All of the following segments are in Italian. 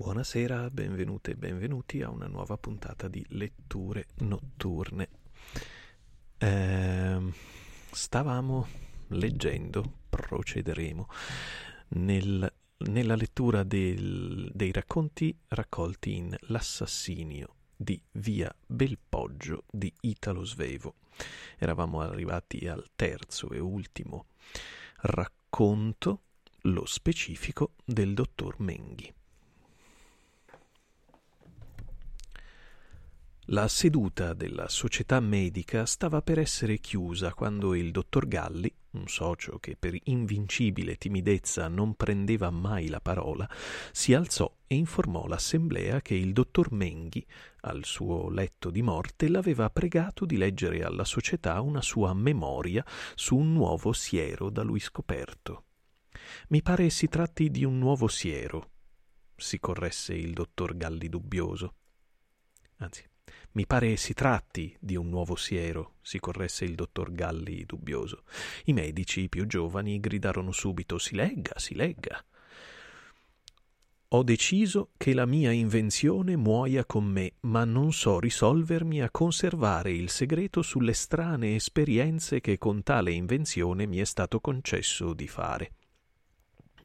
Buonasera, benvenute e benvenuti a una nuova puntata di Letture Notturne. Eh, stavamo leggendo, procederemo, nel, nella lettura del, dei racconti raccolti in L'assassinio di Via Belpoggio di Italo Svevo. Eravamo arrivati al terzo e ultimo racconto, lo specifico del dottor Menghi. La seduta della società medica stava per essere chiusa quando il dottor Galli, un socio che per invincibile timidezza non prendeva mai la parola, si alzò e informò l'assemblea che il dottor Menghi, al suo letto di morte, l'aveva pregato di leggere alla società una sua memoria su un nuovo siero da lui scoperto. Mi pare si tratti di un nuovo siero, si corresse il dottor Galli dubbioso. Anzi, mi pare si tratti di un nuovo siero, si corresse il dottor Galli dubbioso. I medici più giovani gridarono subito si legga, si legga. Ho deciso che la mia invenzione muoia con me, ma non so risolvermi a conservare il segreto sulle strane esperienze che con tale invenzione mi è stato concesso di fare.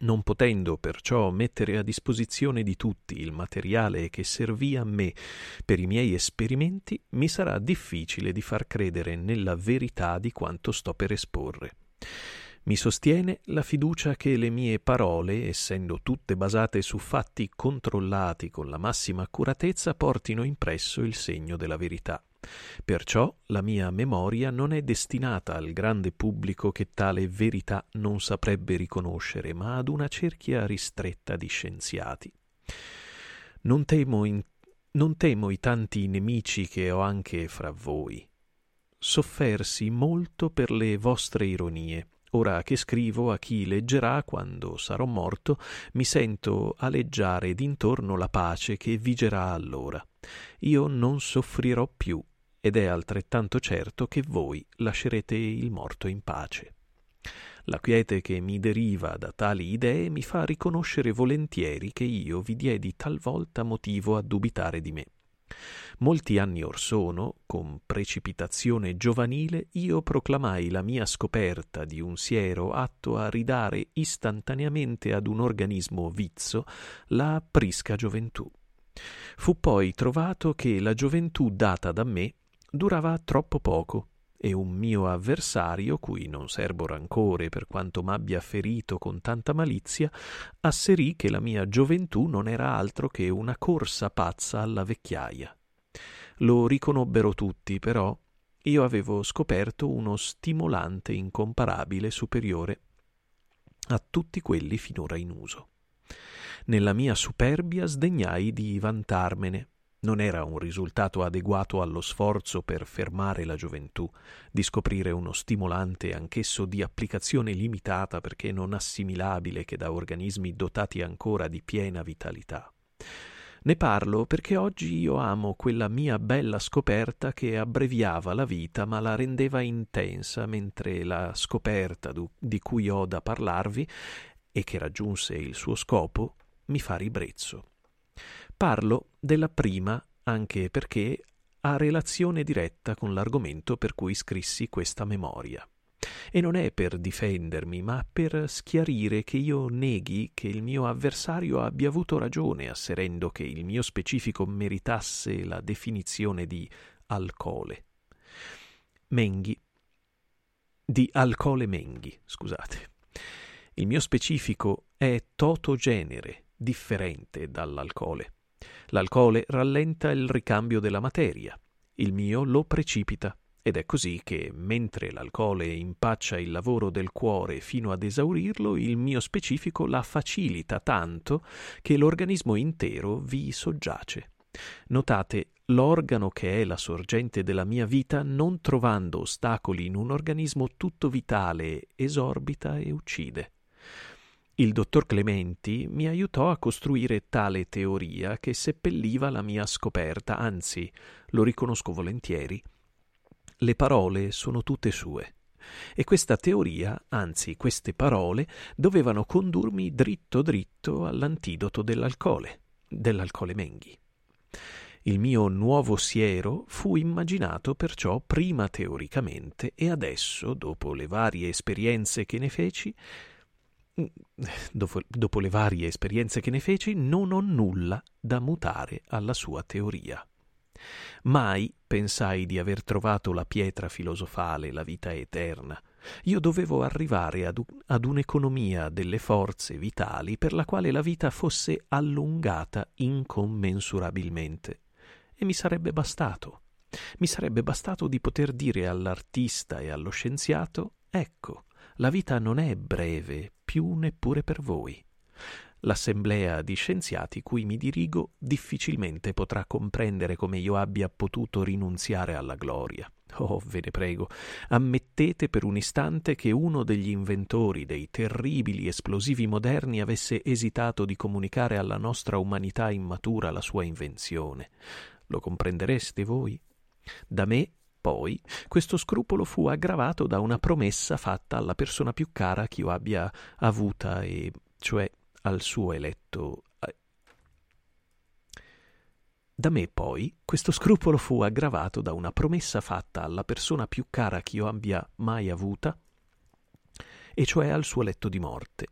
Non potendo perciò mettere a disposizione di tutti il materiale che servì a me per i miei esperimenti, mi sarà difficile di far credere nella verità di quanto sto per esporre. Mi sostiene la fiducia che le mie parole, essendo tutte basate su fatti controllati con la massima accuratezza, portino impresso il segno della verità. Perciò la mia memoria non è destinata al grande pubblico che tale verità non saprebbe riconoscere, ma ad una cerchia ristretta di scienziati. Non temo, in, non temo i tanti nemici che ho anche fra voi. Soffersi molto per le vostre ironie. Ora che scrivo a chi leggerà quando sarò morto, mi sento aleggiare d'intorno la pace che vigerà allora. Io non soffrirò più ed è altrettanto certo che voi lascerete il morto in pace. La quiete che mi deriva da tali idee mi fa riconoscere volentieri che io vi diedi talvolta motivo a dubitare di me. Molti anni or sono, con precipitazione giovanile, io proclamai la mia scoperta di un siero atto a ridare istantaneamente ad un organismo vizzo la prisca gioventù. Fu poi trovato che la gioventù data da me durava troppo poco e un mio avversario, cui non serbo rancore per quanto m'abbia ferito con tanta malizia, asserì che la mia gioventù non era altro che una corsa pazza alla vecchiaia. Lo riconobbero tutti, però io avevo scoperto uno stimolante incomparabile superiore a tutti quelli finora in uso. Nella mia superbia sdegnai di vantarmene non era un risultato adeguato allo sforzo per fermare la gioventù, di scoprire uno stimolante anch'esso di applicazione limitata perché non assimilabile che da organismi dotati ancora di piena vitalità. Ne parlo perché oggi io amo quella mia bella scoperta che abbreviava la vita ma la rendeva intensa, mentre la scoperta di cui ho da parlarvi e che raggiunse il suo scopo mi fa ribrezzo. Parlo della prima anche perché ha relazione diretta con l'argomento per cui scrissi questa memoria. E non è per difendermi, ma per schiarire che io neghi che il mio avversario abbia avuto ragione asserendo che il mio specifico meritasse la definizione di alcole. Menghi. Di alcole Menghi, scusate. Il mio specifico è toto genere, differente dall'alcole. L'alcole rallenta il ricambio della materia, il mio lo precipita. Ed è così che, mentre l'alcole impaccia il lavoro del cuore fino ad esaurirlo, il mio specifico la facilita tanto che l'organismo intero vi soggiace. Notate, l'organo che è la sorgente della mia vita, non trovando ostacoli in un organismo tutto vitale, esorbita e uccide. Il dottor Clementi mi aiutò a costruire tale teoria che seppelliva la mia scoperta, anzi, lo riconosco volentieri, le parole sono tutte sue. E questa teoria, anzi queste parole, dovevano condurmi dritto dritto all'antidoto dell'alcole. dell'alcole Menghi. Il mio nuovo siero fu immaginato perciò prima teoricamente e adesso, dopo le varie esperienze che ne feci, dopo, dopo le varie esperienze che ne feci, non ho nulla da mutare alla sua teoria. Mai pensai di aver trovato la pietra filosofale, la vita eterna. Io dovevo arrivare ad, ad, un'economia delle forze vitali per la quale la vita fosse allungata incommensurabilmente e mi sarebbe bastato. Mi sarebbe bastato di poter dire all'artista e allo scienziato ecco, la vita non è breve più neppure per voi. L'assemblea di scienziati cui mi dirigo difficilmente potrà comprendere come io abbia potuto rinunziare alla gloria. Oh, ve ne prego, ammettete per un istante che uno degli inventori dei terribili esplosivi moderni avesse esitato di comunicare alla nostra umanità immatura la sua invenzione. Lo comprendereste voi? Da me, poi, questo scrupolo fu aggravato da una promessa fatta alla persona più cara che io abbia avuta, e cioè al suo eletto. Da me, poi, questo scrupolo fu aggravato da una promessa fatta alla persona più cara che io abbia mai avuta, e cioè al suo letto di morte.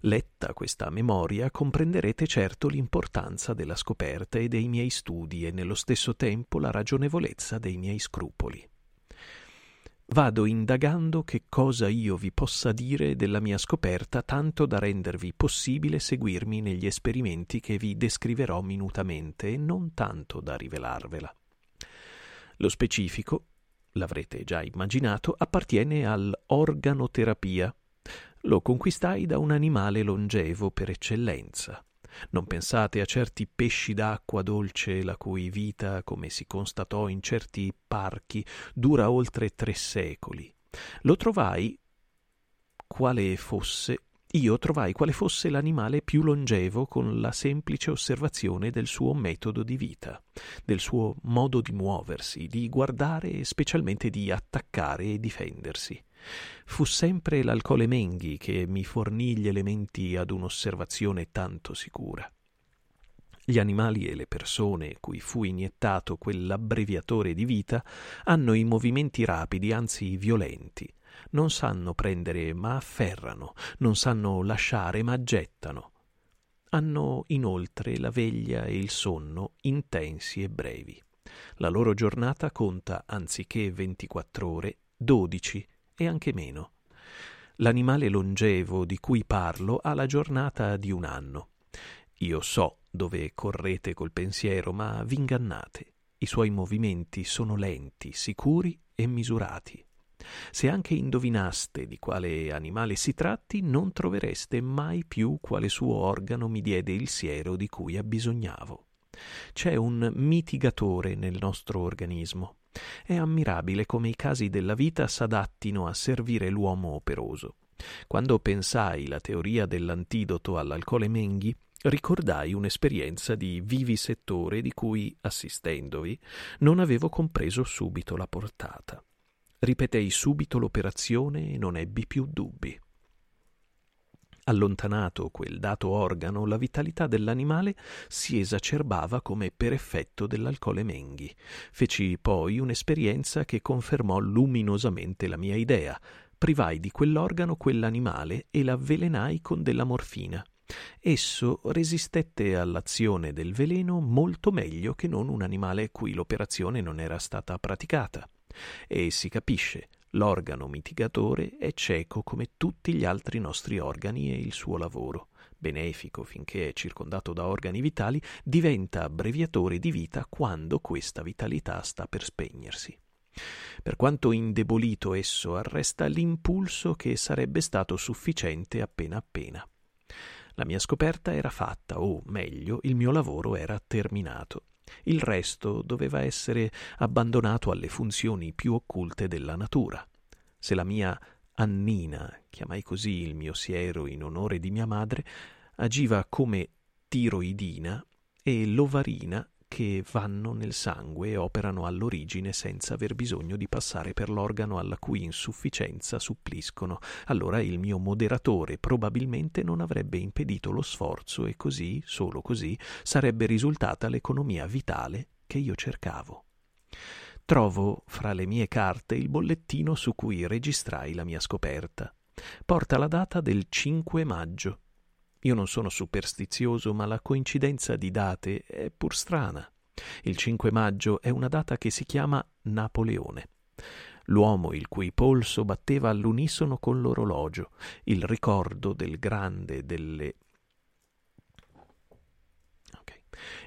Letta questa memoria comprenderete certo l'importanza della scoperta e dei miei studi e nello stesso tempo la ragionevolezza dei miei scrupoli. Vado indagando che cosa io vi possa dire della mia scoperta tanto da rendervi possibile seguirmi negli esperimenti che vi descriverò minutamente e non tanto da rivelarvela. Lo specifico, l'avrete già immaginato, appartiene all'organoterapia, lo conquistai da un animale longevo per eccellenza. Non pensate a certi pesci d'acqua dolce la cui vita, come si constatò in certi parchi, dura oltre tre secoli. Lo trovai quale fosse io trovai quale fosse l'animale più longevo con la semplice osservazione del suo metodo di vita, del suo modo di muoversi, di guardare e specialmente di attaccare e difendersi. Fu sempre l'alcole Menghi che mi fornì gli elementi ad un'osservazione tanto sicura. Gli animali e le persone cui fu iniettato quell'abbreviatore di vita hanno i movimenti rapidi, anzi violenti. Non sanno prendere ma afferrano, non sanno lasciare ma gettano. Hanno inoltre la veglia e il sonno intensi e brevi. La loro giornata conta, anziché 24 ore, 12 e anche meno. L'animale longevo di cui parlo ha la giornata di un anno. Io so dove correte col pensiero, ma v'ingannate. I suoi movimenti sono lenti, sicuri e misurati. Se anche indovinaste di quale animale si tratti, non trovereste mai più quale suo organo mi diede il siero di cui abbisognavo. C'è un mitigatore nel nostro organismo. È ammirabile come i casi della vita s'adattino a servire l'uomo operoso. Quando pensai la teoria dell'antidoto all'alcole Menghi, ricordai un'esperienza di vivisettore di cui, assistendovi, non avevo compreso subito la portata. Ripetei subito l'operazione e non ebbi più dubbi. Allontanato quel dato organo, la vitalità dell'animale si esacerbava come per effetto dell'alcole Menghi. Feci poi un'esperienza che confermò luminosamente la mia idea. Privai di quell'organo quell'animale e l'avvelenai con della morfina. Esso resistette all'azione del veleno molto meglio che non un animale cui l'operazione non era stata praticata. E si capisce, L'organo mitigatore è cieco come tutti gli altri nostri organi e il suo lavoro, benefico finché è circondato da organi vitali, diventa abbreviatore di vita quando questa vitalità sta per spegnersi. Per quanto indebolito esso arresta l'impulso che sarebbe stato sufficiente appena appena. La mia scoperta era fatta, o meglio, il mio lavoro era terminato. Il resto doveva essere abbandonato alle funzioni più occulte della natura. Se la mia Annina, chiamai così il mio siero in onore di mia madre, agiva come tiroidina e l'ovarina che vanno nel sangue e operano all'origine senza aver bisogno di passare per l'organo alla cui insufficienza suppliscono. Allora il mio moderatore probabilmente non avrebbe impedito lo sforzo e così, solo così, sarebbe risultata l'economia vitale che io cercavo. Trovo fra le mie carte il bollettino su cui registrai la mia scoperta. Porta la data del 5 maggio io non sono superstizioso, ma la coincidenza di date è pur strana. Il 5 maggio è una data che si chiama Napoleone. L'uomo il cui polso batteva all'unisono con l'orologio, il ricordo del grande delle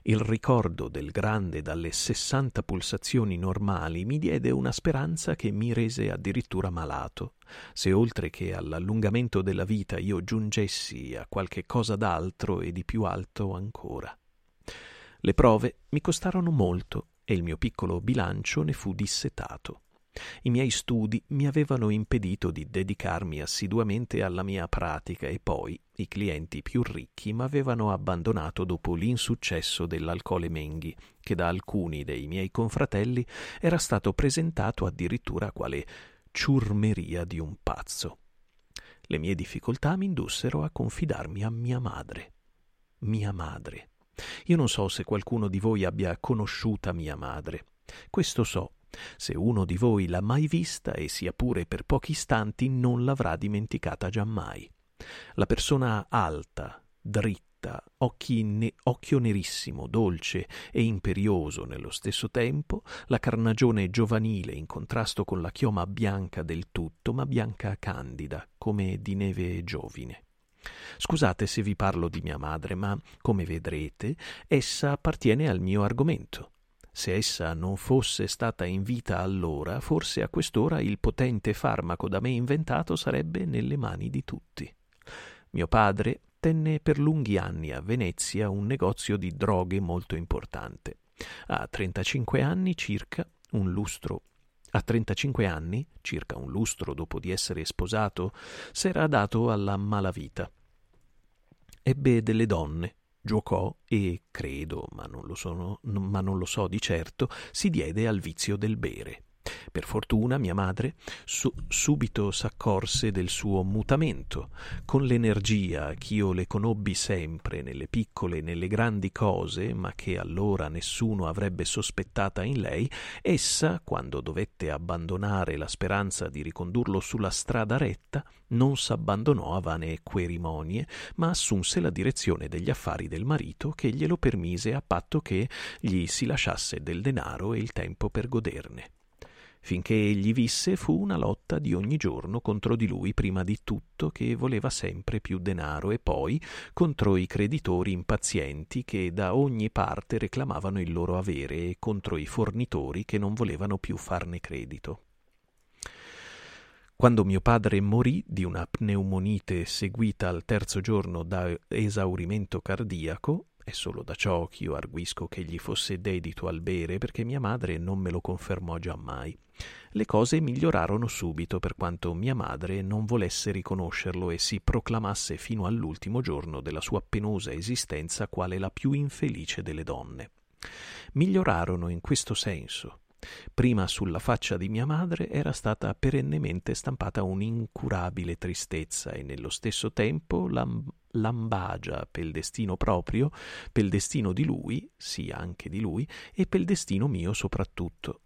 Il ricordo del grande dalle sessanta pulsazioni normali mi diede una speranza che mi rese addirittura malato. Se oltre che all'allungamento della vita io giungessi a qualche cosa d'altro e di più alto ancora. Le prove mi costarono molto e il mio piccolo bilancio ne fu dissetato. I miei studi mi avevano impedito di dedicarmi assiduamente alla mia pratica e poi i clienti più ricchi m'avevano abbandonato dopo l'insuccesso dell'alcole Menghi, che da alcuni dei miei confratelli era stato presentato addirittura quale ciurmeria di un pazzo. Le mie difficoltà mi indussero a confidarmi a mia madre. Mia madre. Io non so se qualcuno di voi abbia conosciuta mia madre. Questo so se uno di voi l'ha mai vista e sia pure per pochi istanti non l'avrà dimenticata giammai. La persona alta, dritta, ne- occhio nerissimo, dolce e imperioso nello stesso tempo, la carnagione giovanile in contrasto con la chioma bianca del tutto, ma bianca candida, come di neve giovine. Scusate se vi parlo di mia madre, ma, come vedrete, essa appartiene al mio argomento. Se essa non fosse stata in vita allora, forse a quest'ora il potente farmaco da me inventato sarebbe nelle mani di tutti. Mio padre tenne per lunghi anni a Venezia un negozio di droghe molto importante. A 35 anni circa, un lustro a 35 anni, circa un lustro dopo di essere sposato, s'era dato alla malavita. Ebbe delle donne, giocò e, credo, ma non lo, sono, ma non lo so di certo, si diede al vizio del bere. Per fortuna mia madre su- subito s'accorse del suo mutamento. Con l'energia ch'io le conobbi sempre nelle piccole e nelle grandi cose, ma che allora nessuno avrebbe sospettata in lei, essa, quando dovette abbandonare la speranza di ricondurlo sulla strada retta, non s'abbandonò a vane querimonie, ma assunse la direzione degli affari del marito che glielo permise a patto che gli si lasciasse del denaro e il tempo per goderne. Finché egli visse fu una lotta di ogni giorno contro di lui prima di tutto che voleva sempre più denaro e poi contro i creditori impazienti che da ogni parte reclamavano il loro avere e contro i fornitori che non volevano più farne credito. Quando mio padre morì di una pneumonite seguita al terzo giorno da esaurimento cardiaco, è solo da ciò ch'io arguisco che gli fosse dedito al bere, perché mia madre non me lo confermò giammai. Le cose migliorarono subito, per quanto mia madre non volesse riconoscerlo e si proclamasse fino all'ultimo giorno della sua penosa esistenza quale la più infelice delle donne. Migliorarono in questo senso, Prima sulla faccia di mia madre era stata perennemente stampata un'incurabile tristezza e nello stesso tempo lam- lambagia pel destino proprio, pel destino di lui, sì anche di lui, e pel destino mio soprattutto.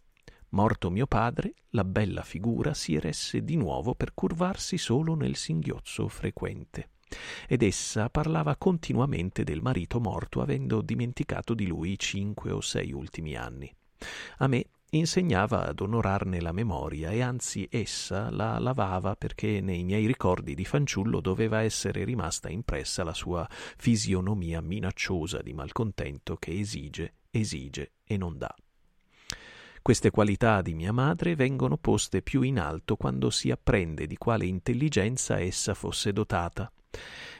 Morto mio padre, la bella figura si eresse di nuovo per curvarsi solo nel singhiozzo frequente. Ed essa parlava continuamente del marito morto, avendo dimenticato di lui cinque o sei ultimi anni. A me insegnava ad onorarne la memoria e anzi essa la lavava perché nei miei ricordi di fanciullo doveva essere rimasta impressa la sua fisionomia minacciosa di malcontento che esige, esige e non dà. Queste qualità di mia madre vengono poste più in alto quando si apprende di quale intelligenza essa fosse dotata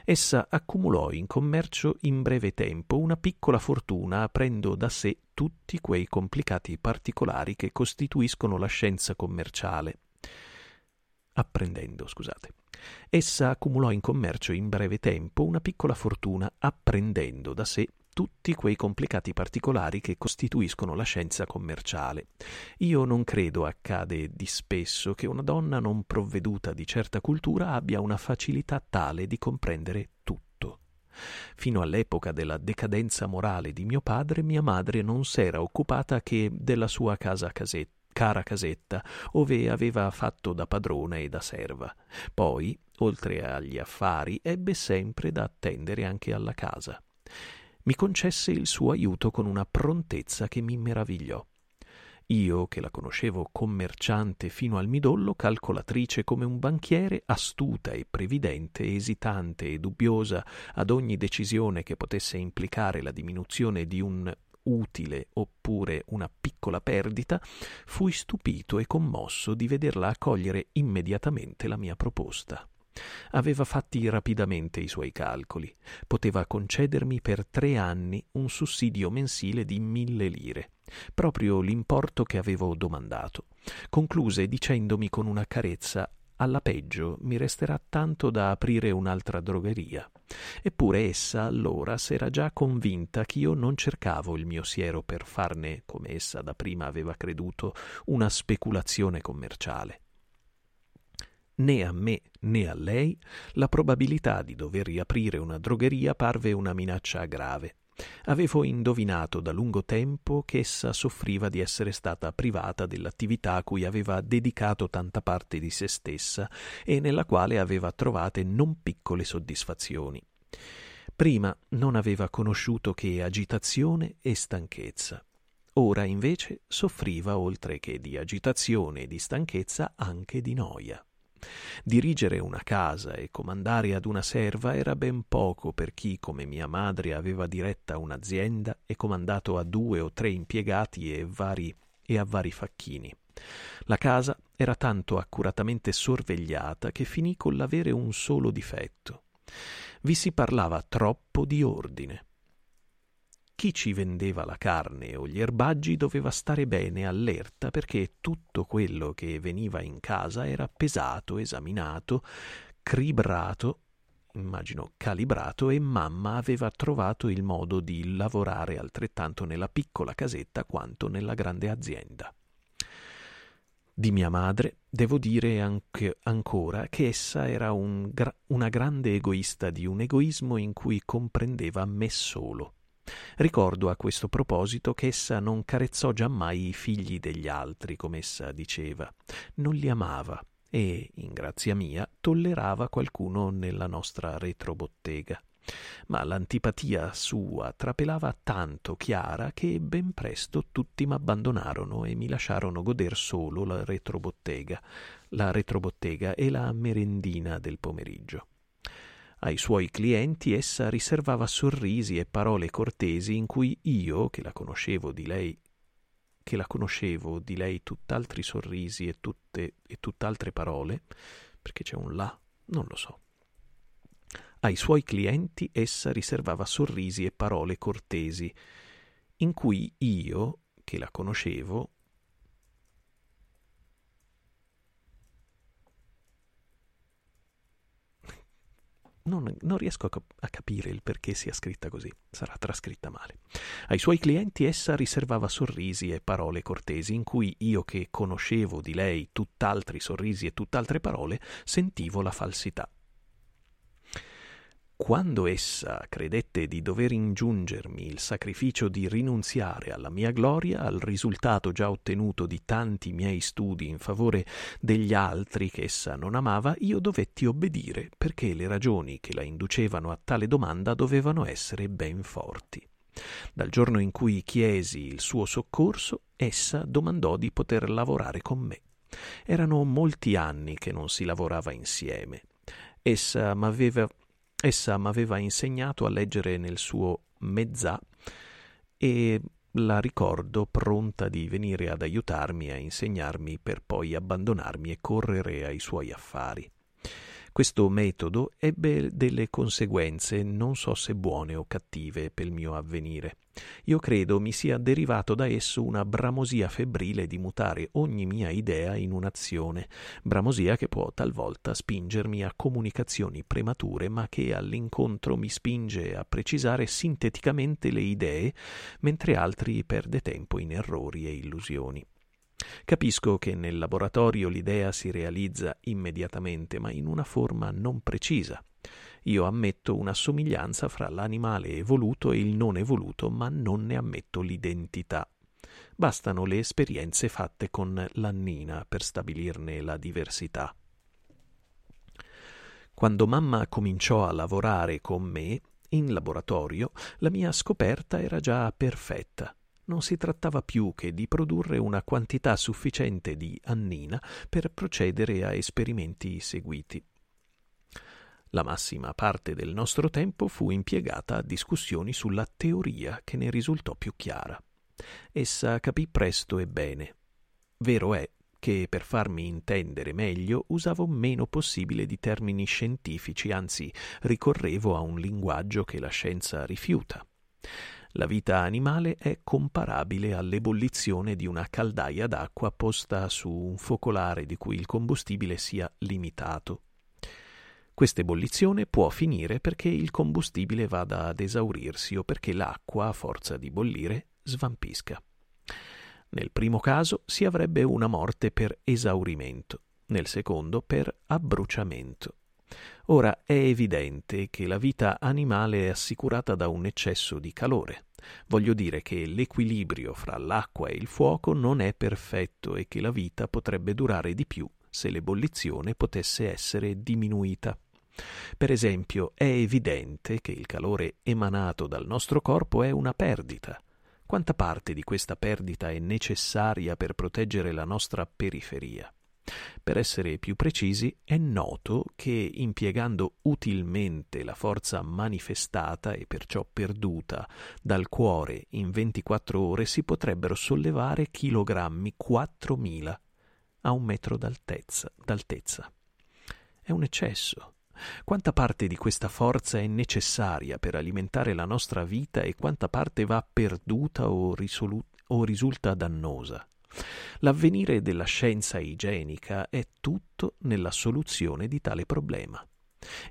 essa accumulò in commercio in breve tempo una piccola fortuna aprendo da sé tutti quei complicati particolari che costituiscono la scienza commerciale. Apprendendo, scusate. Essa accumulò in commercio in breve tempo una piccola fortuna apprendendo da sé tutti quei complicati particolari che costituiscono la scienza commerciale. Io non credo accade di spesso che una donna non provveduta di certa cultura abbia una facilità tale di comprendere tutto. Fino all'epoca della decadenza morale di mio padre, mia madre non s'era occupata che della sua casa casetta cara casetta, ove aveva fatto da padrona e da serva. Poi, oltre agli affari, ebbe sempre da attendere anche alla casa mi concesse il suo aiuto con una prontezza che mi meravigliò. Io, che la conoscevo commerciante fino al midollo, calcolatrice come un banchiere, astuta e previdente, esitante e dubbiosa ad ogni decisione che potesse implicare la diminuzione di un utile oppure una piccola perdita, fui stupito e commosso di vederla accogliere immediatamente la mia proposta. Aveva fatti rapidamente i suoi calcoli. Poteva concedermi per tre anni un sussidio mensile di mille lire, proprio l'importo che avevo domandato. Concluse dicendomi con una carezza alla peggio mi resterà tanto da aprire un'altra drogheria. Eppure essa allora s'era già convinta ch'io non cercavo il mio siero per farne, come essa da prima aveva creduto, una speculazione commerciale. Né a me né a lei la probabilità di dover riaprire una drogheria parve una minaccia grave. Avevo indovinato da lungo tempo che essa soffriva di essere stata privata dell'attività a cui aveva dedicato tanta parte di se stessa e nella quale aveva trovate non piccole soddisfazioni. Prima non aveva conosciuto che agitazione e stanchezza. Ora invece soffriva oltre che di agitazione e di stanchezza anche di noia. Dirigere una casa e comandare ad una serva era ben poco per chi, come mia madre, aveva diretta un'azienda e comandato a due o tre impiegati e, vari, e a vari facchini. La casa era tanto accuratamente sorvegliata che finì con l'avere un solo difetto. Vi si parlava troppo di ordine. Chi ci vendeva la carne o gli erbaggi doveva stare bene allerta perché tutto quello che veniva in casa era pesato, esaminato, cribrato, immagino calibrato, e mamma aveva trovato il modo di lavorare altrettanto nella piccola casetta quanto nella grande azienda. Di mia madre devo dire anche ancora che essa era un una grande egoista di un egoismo in cui comprendeva me solo Ricordo a questo proposito che essa non carezzò giammai i figli degli altri, come essa diceva, non li amava e, in grazia mia, tollerava qualcuno nella nostra retrobottega. Ma l'antipatia sua trapelava tanto chiara che ben presto tutti m'abbandonarono e mi lasciarono goder solo la retrobottega, la retrobottega e la merendina del pomeriggio. Ai suoi clienti essa riservava sorrisi e parole cortesi in cui io, che la conoscevo di lei, che la conoscevo di lei tutt'altri sorrisi e, tutte, e tutt'altre parole, perché c'è un là, non lo so. Ai suoi clienti essa riservava sorrisi e parole cortesi, in cui io, che la conoscevo, non, non riesco a, a, capire il perché sia scritta così, sarà trascritta male. Ai suoi clienti essa riservava sorrisi e parole cortesi in cui io che conoscevo di lei tutt'altri sorrisi e tutt'altre parole sentivo la falsità. Quando essa credette di dover ingiungermi il sacrificio di rinunziare alla mia gloria, al risultato già ottenuto di tanti miei studi in favore degli altri che essa non amava, io dovetti obbedire, perché le ragioni che la inducevano a tale domanda dovevano essere ben forti. Dal giorno in cui chiesi il suo soccorso, essa domandò di poter lavorare con me. Erano molti anni che non si lavorava insieme. Essa m'aveva Essa m'aveva insegnato a leggere nel suo mezzà e la ricordo pronta di venire ad aiutarmi a insegnarmi per poi abbandonarmi e correre ai suoi affari. Questo metodo ebbe delle conseguenze, non so se buone o cattive, per il mio avvenire. Io credo mi sia derivato da esso una bramosia febbrile di mutare ogni mia idea in un'azione, bramosia che può talvolta spingermi a comunicazioni premature, ma che all'incontro mi spinge a precisare sinteticamente le idee, mentre altri perde tempo in errori e illusioni. Capisco che nel laboratorio l'idea si realizza immediatamente, ma in una forma non precisa. Io ammetto una somiglianza fra l'animale evoluto e il non evoluto, ma non ne ammetto l'identità. Bastano le esperienze fatte con l'annina per stabilirne la diversità. Quando mamma cominciò a lavorare con me in laboratorio, la mia scoperta era già perfetta non si trattava più che di produrre una quantità sufficiente di annina per procedere a esperimenti seguiti. La massima parte del nostro tempo fu impiegata a discussioni sulla teoria che ne risultò più chiara. Essa capì presto e bene. Vero è che per farmi intendere meglio usavo meno possibile di termini scientifici, anzi ricorrevo a un linguaggio che la scienza rifiuta. La vita animale è comparabile all'ebollizione di una caldaia d'acqua posta su un focolare di cui il combustibile sia limitato. Questa ebollizione può finire perché il combustibile vada ad esaurirsi o perché l'acqua, a forza di bollire, svampisca. Nel primo caso si avrebbe una morte per esaurimento, nel secondo per abbruciamento. Ora è evidente che la vita animale è assicurata da un eccesso di calore. Voglio dire che l'equilibrio fra l'acqua e il fuoco non è perfetto e che la vita potrebbe durare di più se l'ebollizione potesse essere diminuita. Per esempio, è evidente che il calore emanato dal nostro corpo è una perdita. Quanta parte di questa perdita è necessaria per proteggere la nostra periferia? Per essere più precisi, è noto che impiegando utilmente la forza manifestata e perciò perduta dal cuore in 24 ore si potrebbero sollevare chilogrammi 4.000 a un metro d'altezza. d'altezza. È un eccesso. Quanta parte di questa forza è necessaria per alimentare la nostra vita e quanta parte va perduta o, risolu- o risulta dannosa? L'avvenire della scienza igienica è tutto nella soluzione di tale problema.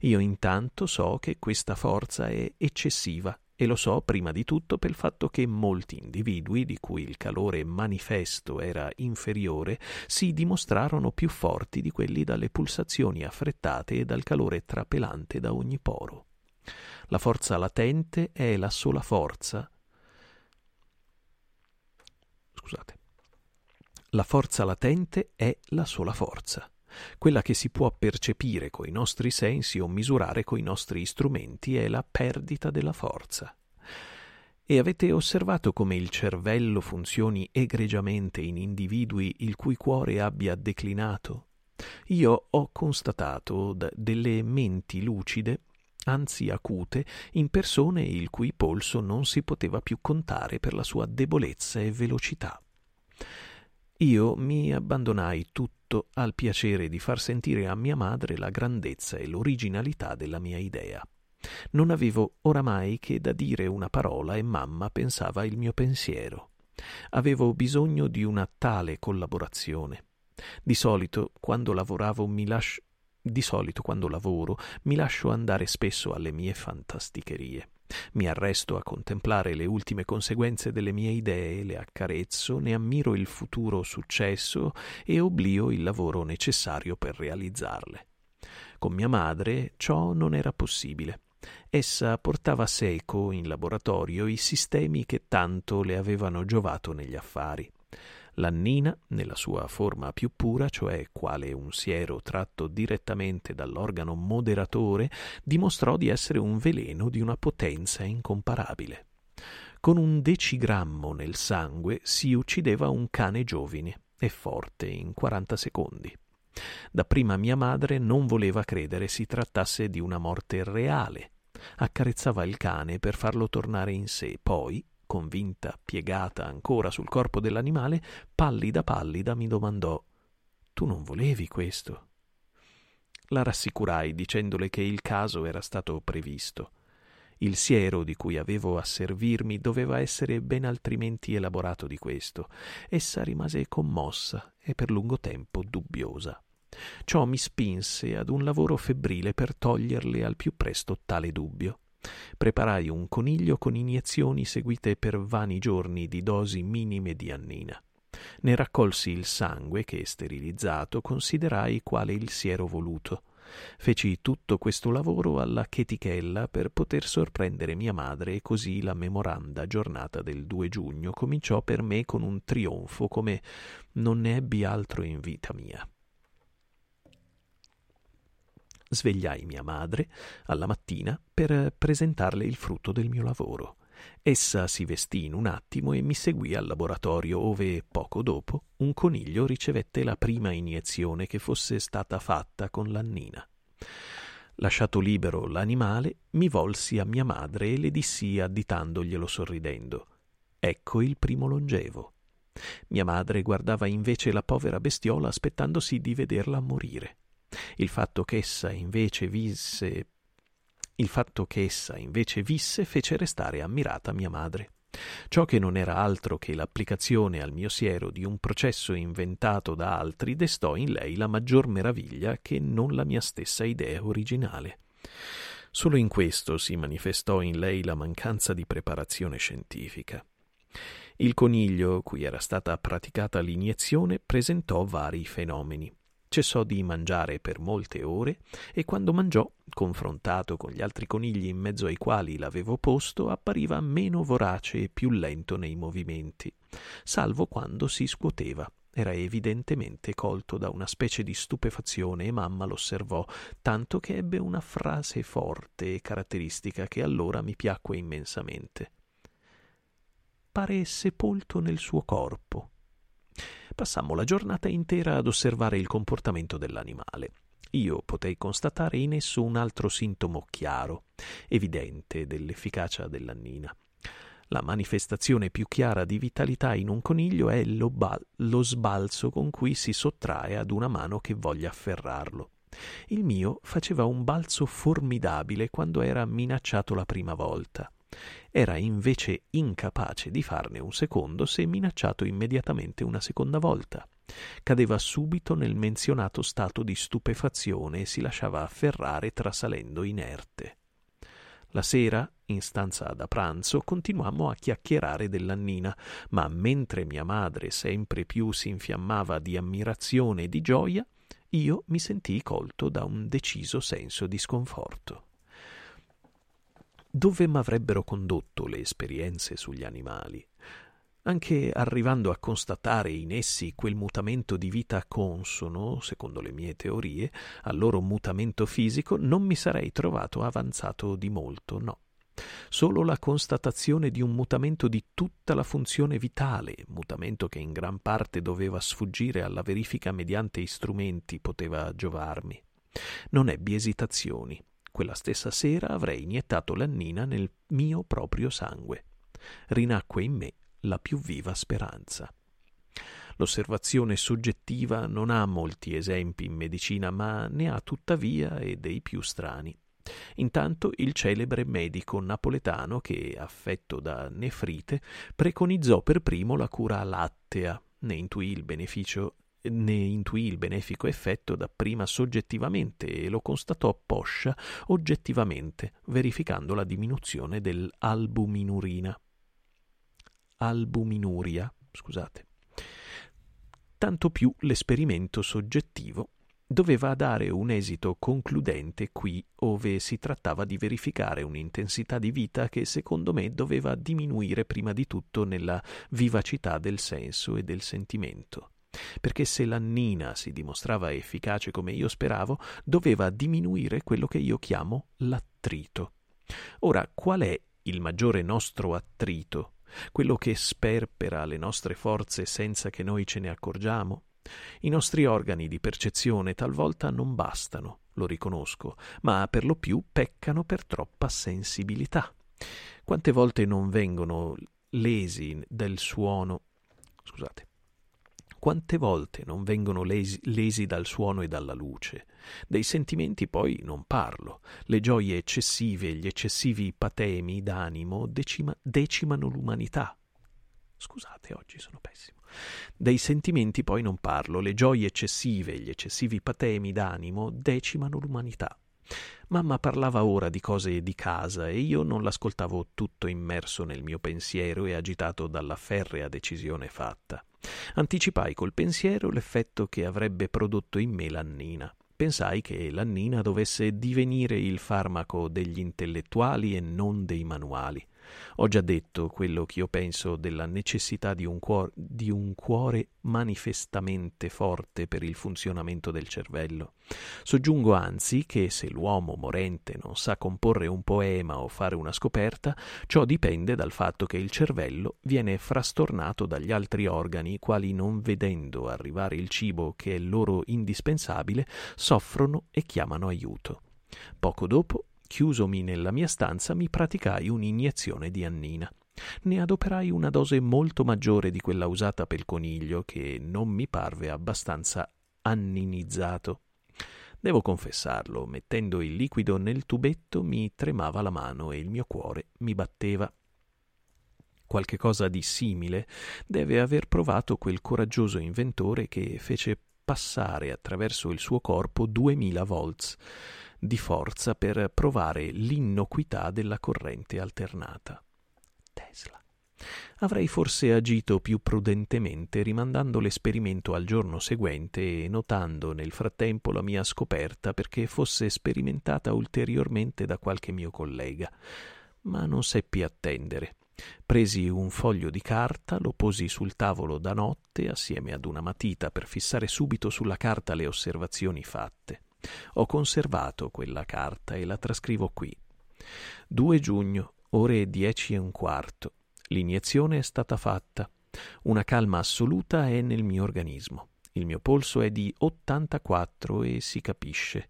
Io intanto so che questa forza è eccessiva e lo so prima di tutto per il fatto che molti individui di cui il calore manifesto era inferiore si dimostrarono più forti di quelli dalle pulsazioni affrettate e dal calore trapelante da ogni poro. La forza latente è la sola forza. Scusate. La forza latente è la sola forza, quella che si può percepire coi nostri sensi o misurare coi nostri strumenti è la perdita della forza. E avete osservato come il cervello funzioni egregiamente in individui il cui cuore abbia declinato? Io ho constatato delle menti lucide anzi acute, in persone il cui polso non si poteva più contare per la sua debolezza e velocità. Io mi abbandonai tutto al piacere di far sentire a mia madre la grandezza e l'originalità della mia idea. Non avevo oramai che da dire una parola e mamma pensava il mio pensiero. Avevo bisogno di una tale collaborazione. Di solito, quando lavoravo, mi lascio di solito quando lavoro mi lascio andare spesso alle mie fantasticherie. Mi arresto a contemplare le ultime conseguenze delle mie idee, le accarezzo, ne ammiro il futuro successo e oblio il lavoro necessario per realizzarle. Con mia madre ciò non era possibile. Essa portava seco in laboratorio i sistemi che tanto le avevano giovato negli affari. L'annina, nella sua forma più pura, cioè quale un siero tratto direttamente dall'organo moderatore, dimostrò di essere un veleno di una potenza incomparabile. Con un decigrammo nel sangue si uccideva un cane giovine e forte in quaranta secondi. Dapprima mia madre non voleva credere si trattasse di una morte reale. Accarezzava il cane per farlo tornare in sé, poi, convinta, piegata ancora sul corpo dell'animale, pallida pallida mi domandò Tu non volevi questo? La rassicurai dicendole che il caso era stato previsto. Il siero di cui avevo a servirmi doveva essere ben altrimenti elaborato di questo. Essa rimase commossa e per lungo tempo dubbiosa. Ciò mi spinse ad un lavoro febbrile per toglierle al più presto tale dubbio. Preparai un coniglio con iniezioni seguite per vani giorni di dosi minime di annina. Ne raccolsi il sangue che, sterilizzato, considerai quale il siero voluto. Feci tutto questo lavoro alla chetichella per poter sorprendere mia madre e così la memoranda giornata del 2 giugno cominciò per me con un trionfo come non ne ebbi altro in vita mia. Svegliai mia madre alla mattina per presentarle il frutto del mio lavoro. Essa si vestì in un attimo e mi seguì al laboratorio, ove poco dopo un coniglio ricevette la prima iniezione che fosse stata fatta con l'annina. Lasciato libero l'animale, mi volsi a mia madre e le dissi additandoglielo sorridendo: Ecco il primo longevo. Mia madre guardava invece la povera bestiola aspettandosi di vederla morire. Il fatto che essa invece visse il fatto che essa invece visse fece restare ammirata mia madre. Ciò che non era altro che l'applicazione al mio siero di un processo inventato da altri destò in lei la maggior meraviglia che non la mia stessa idea originale. Solo in questo si manifestò in lei la mancanza di preparazione scientifica. Il coniglio, cui era stata praticata l'iniezione, presentò vari fenomeni cessò di mangiare per molte ore e quando mangiò, confrontato con gli altri conigli in mezzo ai quali l'avevo posto, appariva meno vorace e più lento nei movimenti, salvo quando si scuoteva. Era evidentemente colto da una specie di stupefazione e mamma l'osservò, tanto che ebbe una frase forte e caratteristica che allora mi piacque immensamente. Pare sepolto nel suo corpo, Passammo la giornata intera ad osservare il comportamento dell'animale. Io potei constatare in esso un altro sintomo chiaro, evidente dell'efficacia dell'annina. La manifestazione più chiara di vitalità in un coniglio è lo, ba- lo sbalzo con cui si sottrae ad una mano che voglia afferrarlo. Il mio faceva un balzo formidabile quando era minacciato la prima volta. Era invece incapace di farne un secondo se minacciato immediatamente una seconda volta. Cadeva subito nel menzionato stato di stupefazione e si lasciava afferrare trasalendo inerte. La sera, in stanza da pranzo, continuammo a chiacchierare dell'annina, ma mentre mia madre sempre più si infiammava di ammirazione e di gioia, io mi sentii colto da un deciso senso di sconforto. Dove m'avrebbero condotto le esperienze sugli animali? Anche arrivando a constatare in essi quel mutamento di vita consono, secondo le mie teorie, al loro mutamento fisico, non mi sarei trovato avanzato di molto, no. Solo la constatazione di un mutamento di tutta la funzione vitale, mutamento che in gran parte doveva sfuggire alla verifica mediante istrumenti, poteva giovarmi. Non ebbi esitazioni quella stessa sera avrei iniettato l'annina nel mio proprio sangue. Rinacque in me la più viva speranza. L'osservazione soggettiva non ha molti esempi in medicina, ma ne ha tuttavia e dei più strani. Intanto il celebre medico napoletano che, affetto da nefrite, preconizzò per primo la cura lattea, ne intuì il beneficio ne intuì il benefico effetto dapprima soggettivamente e lo constatò poscia oggettivamente, verificando la diminuzione dell'albuminurina. Albuminuria, scusate. Tanto più l'esperimento soggettivo doveva dare un esito concludente qui, ove si trattava di verificare un'intensità di vita che secondo me doveva diminuire prima di tutto nella vivacità del senso e del sentimento perché se l'annina si dimostrava efficace come io speravo, doveva diminuire quello che io chiamo l'attrito. Ora, qual è il maggiore nostro attrito? Quello che sperpera le nostre forze senza che noi ce ne accorgiamo? I nostri organi di percezione talvolta non bastano, lo riconosco, ma per lo più peccano per troppa sensibilità. Quante volte non vengono lesi del suono, scusate, quante volte non vengono lesi, lesi, dal suono e dalla luce. Dei sentimenti poi non parlo. Le gioie eccessive e gli eccessivi patemi d'animo decima, decimano l'umanità. Scusate, oggi sono pessimo. Dei sentimenti poi non parlo. Le gioie eccessive e gli eccessivi patemi d'animo decimano l'umanità. Mamma parlava ora di cose di casa e io non l'ascoltavo tutto immerso nel mio pensiero e agitato dalla ferrea decisione fatta. Anticipai col pensiero l'effetto che avrebbe prodotto in me l'annina. Pensai che l'annina dovesse divenire il farmaco degli intellettuali e non dei manuali. Ho già detto quello che io penso della necessità di un, cuor- di un cuore manifestamente forte per il funzionamento del cervello. Soggiungo anzi che se l'uomo morente non sa comporre un poema o fare una scoperta, ciò dipende dal fatto che il cervello viene frastornato dagli altri organi, i quali non vedendo arrivare il cibo che è loro indispensabile, soffrono e chiamano aiuto. Poco dopo chiusomi nella mia stanza, mi praticai un'iniezione di annina. Ne adoperai una dose molto maggiore di quella usata pel coniglio, che non mi parve abbastanza anninizzato. Devo confessarlo, mettendo il liquido nel tubetto mi tremava la mano e il mio cuore mi batteva. Qualche cosa di simile deve aver provato quel coraggioso inventore che fece passare attraverso il suo corpo duemila volts di forza per provare l'innocuità della corrente alternata. Tesla. Avrei forse agito più prudentemente rimandando l'esperimento al giorno seguente e notando nel frattempo la mia scoperta perché fosse sperimentata ulteriormente da qualche mio collega. Ma non seppi attendere. Presi un foglio di carta, lo posi sul tavolo da notte assieme ad una matita per fissare subito sulla carta le osservazioni fatte. Ho conservato quella carta e la trascrivo qui. 2 giugno, ore dieci e un quarto. L'iniezione è stata fatta. Una calma assoluta è nel mio organismo. Il mio polso è di 84 e si capisce.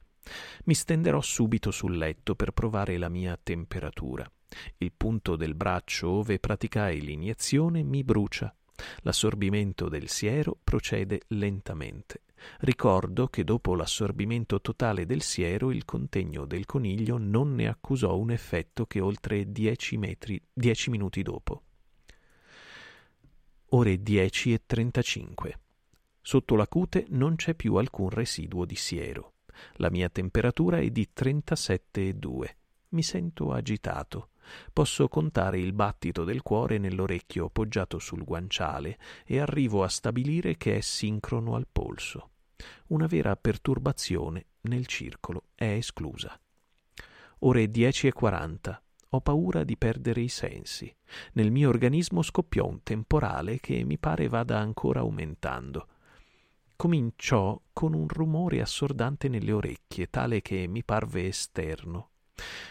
Mi stenderò subito sul letto per provare la mia temperatura. Il punto del braccio ove praticai l'iniezione mi brucia. L'assorbimento del siero procede lentamente. Ricordo che dopo l'assorbimento totale del siero il contegno del coniglio non ne accusò un effetto che oltre dieci, metri, dieci minuti dopo. Ore dieci e trentacinque. Sotto la cute non c'è più alcun residuo di siero. La mia temperatura è di 37,2. Mi sento agitato. Posso contare il battito del cuore nell'orecchio poggiato sul guanciale e arrivo a stabilire che è sincrono al polso. Una vera perturbazione nel circolo è esclusa. Ore dieci e quaranta. Ho paura di perdere i sensi. Nel mio organismo scoppiò un temporale che mi pare vada ancora aumentando. Cominciò con un rumore assordante nelle orecchie, tale che mi parve esterno,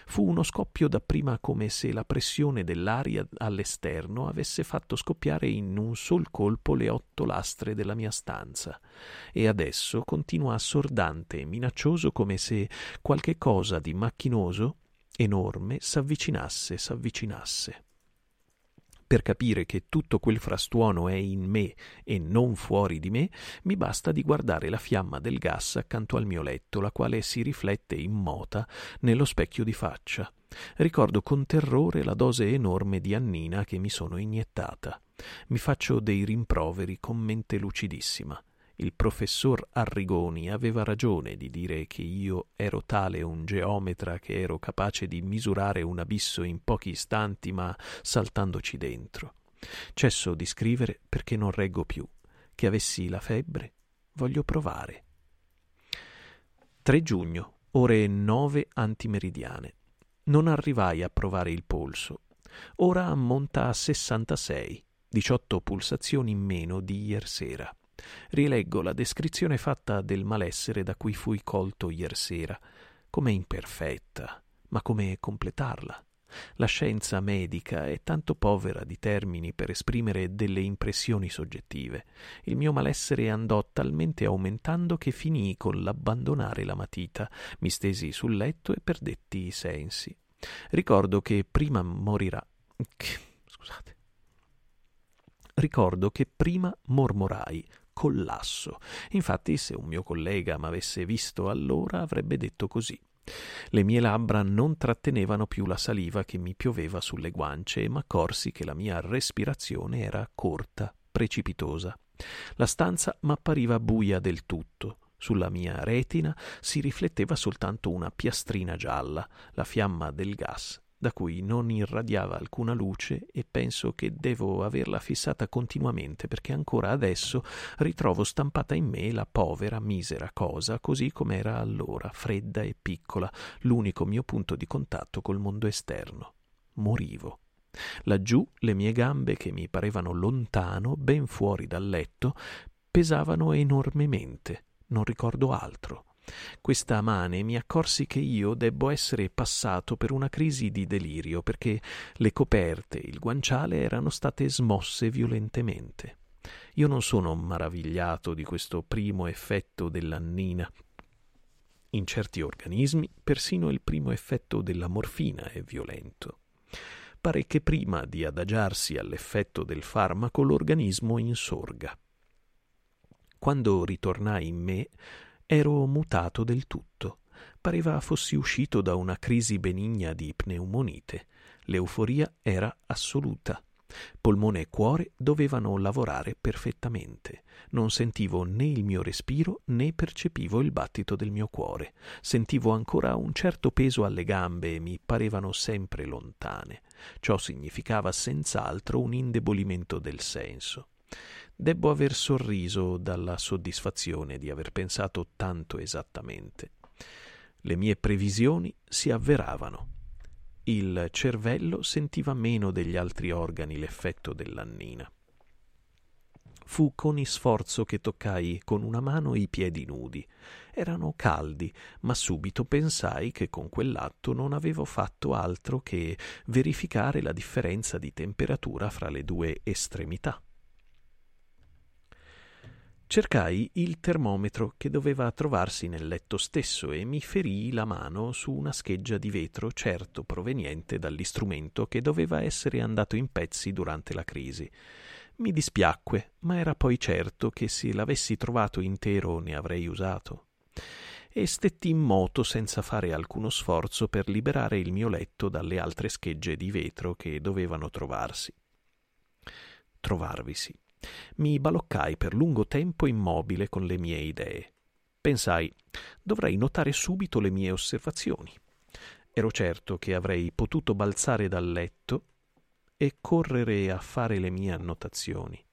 Fu uno scoppio dapprima come se la pressione dell'aria all'esterno avesse fatto scoppiare in un sol colpo le otto lastre della mia stanza, e adesso continua assordante e minaccioso come se qualche cosa di macchinoso, enorme, s'avvicinasse, s'avvicinasse. Per capire che tutto quel frastuono è in me e non fuori di me, mi basta di guardare la fiamma del gas accanto al mio letto, la quale si riflette immota nello specchio di faccia. Ricordo con terrore la dose enorme di annina che mi sono iniettata. Mi faccio dei rimproveri con mente lucidissima. Il professor Arrigoni aveva ragione di dire che io ero tale un geometra che ero capace di misurare un abisso in pochi istanti, ma saltandoci dentro. Cesso di scrivere perché non reggo più. Che avessi la febbre, voglio provare. 3 giugno, ore 9 antimeridiane. Non arrivai a provare il polso. Ora ammonta a 66, 18 pulsazioni in meno di iersera. Rileggo la descrizione fatta del malessere da cui fui colto iersera. Com'è imperfetta, ma come completarla? La scienza medica è tanto povera di termini per esprimere delle impressioni soggettive. Il mio malessere andò talmente aumentando che finii con l'abbandonare la matita, mi stesi sul letto e perdetti i sensi. Ricordo che prima morirà. Scusate. Ricordo che prima mormorai collasso. Infatti, se un mio collega m'avesse visto allora, avrebbe detto così. Le mie labbra non trattenevano più la saliva che mi pioveva sulle guance e m'accorsi che la mia respirazione era corta, precipitosa. La stanza m'appariva buia del tutto. Sulla mia retina si rifletteva soltanto una piastrina gialla, la fiamma del gas da cui non irradiava alcuna luce e penso che devo averla fissata continuamente perché ancora adesso ritrovo stampata in me la povera, misera cosa, così com'era allora, fredda e piccola, l'unico mio punto di contatto col mondo esterno. Morivo. Laggiù le mie gambe, che mi parevano lontano, ben fuori dal letto, pesavano enormemente. Non ricordo altro. Questa mane mi accorsi che io debbo essere passato per una crisi di delirio perché le coperte il guanciale erano state smosse violentemente. Io non sono maravigliato di questo primo effetto dell'annina. In certi organismi persino il primo effetto della morfina è violento. Pare che prima di adagiarsi all'effetto del farmaco l'organismo insorga. Quando ritornai in me, ero mutato del tutto. Pareva fossi uscito da una crisi benigna di pneumonite. L'euforia era assoluta. Polmone e cuore dovevano lavorare perfettamente. Non sentivo né il mio respiro né percepivo il battito del mio cuore. Sentivo ancora un certo peso alle gambe e mi parevano sempre lontane. Ciò significava senz'altro un indebolimento del senso debbo aver sorriso dalla soddisfazione di aver pensato tanto esattamente. Le mie previsioni si avveravano. Il cervello sentiva meno degli altri organi l'effetto dell'annina. Fu con isforzo che toccai con una mano i piedi nudi. Erano caldi, ma subito pensai che con quell'atto non avevo fatto altro che verificare la differenza di temperatura fra le due estremità. Cercai il termometro che doveva trovarsi nel letto stesso e mi ferii la mano su una scheggia di vetro certo proveniente dall'istrumento che doveva essere andato in pezzi durante la crisi. Mi dispiacque, ma era poi certo che se l'avessi trovato intero ne avrei usato. E stetti in moto senza fare alcuno sforzo per liberare il mio letto dalle altre schegge di vetro che dovevano trovarsi. Trovarvisi. Mi baloccai per lungo tempo immobile con le mie idee. Pensai, dovrei notare subito le mie osservazioni. Ero certo che avrei potuto balzare dal letto e correre a fare le mie annotazioni.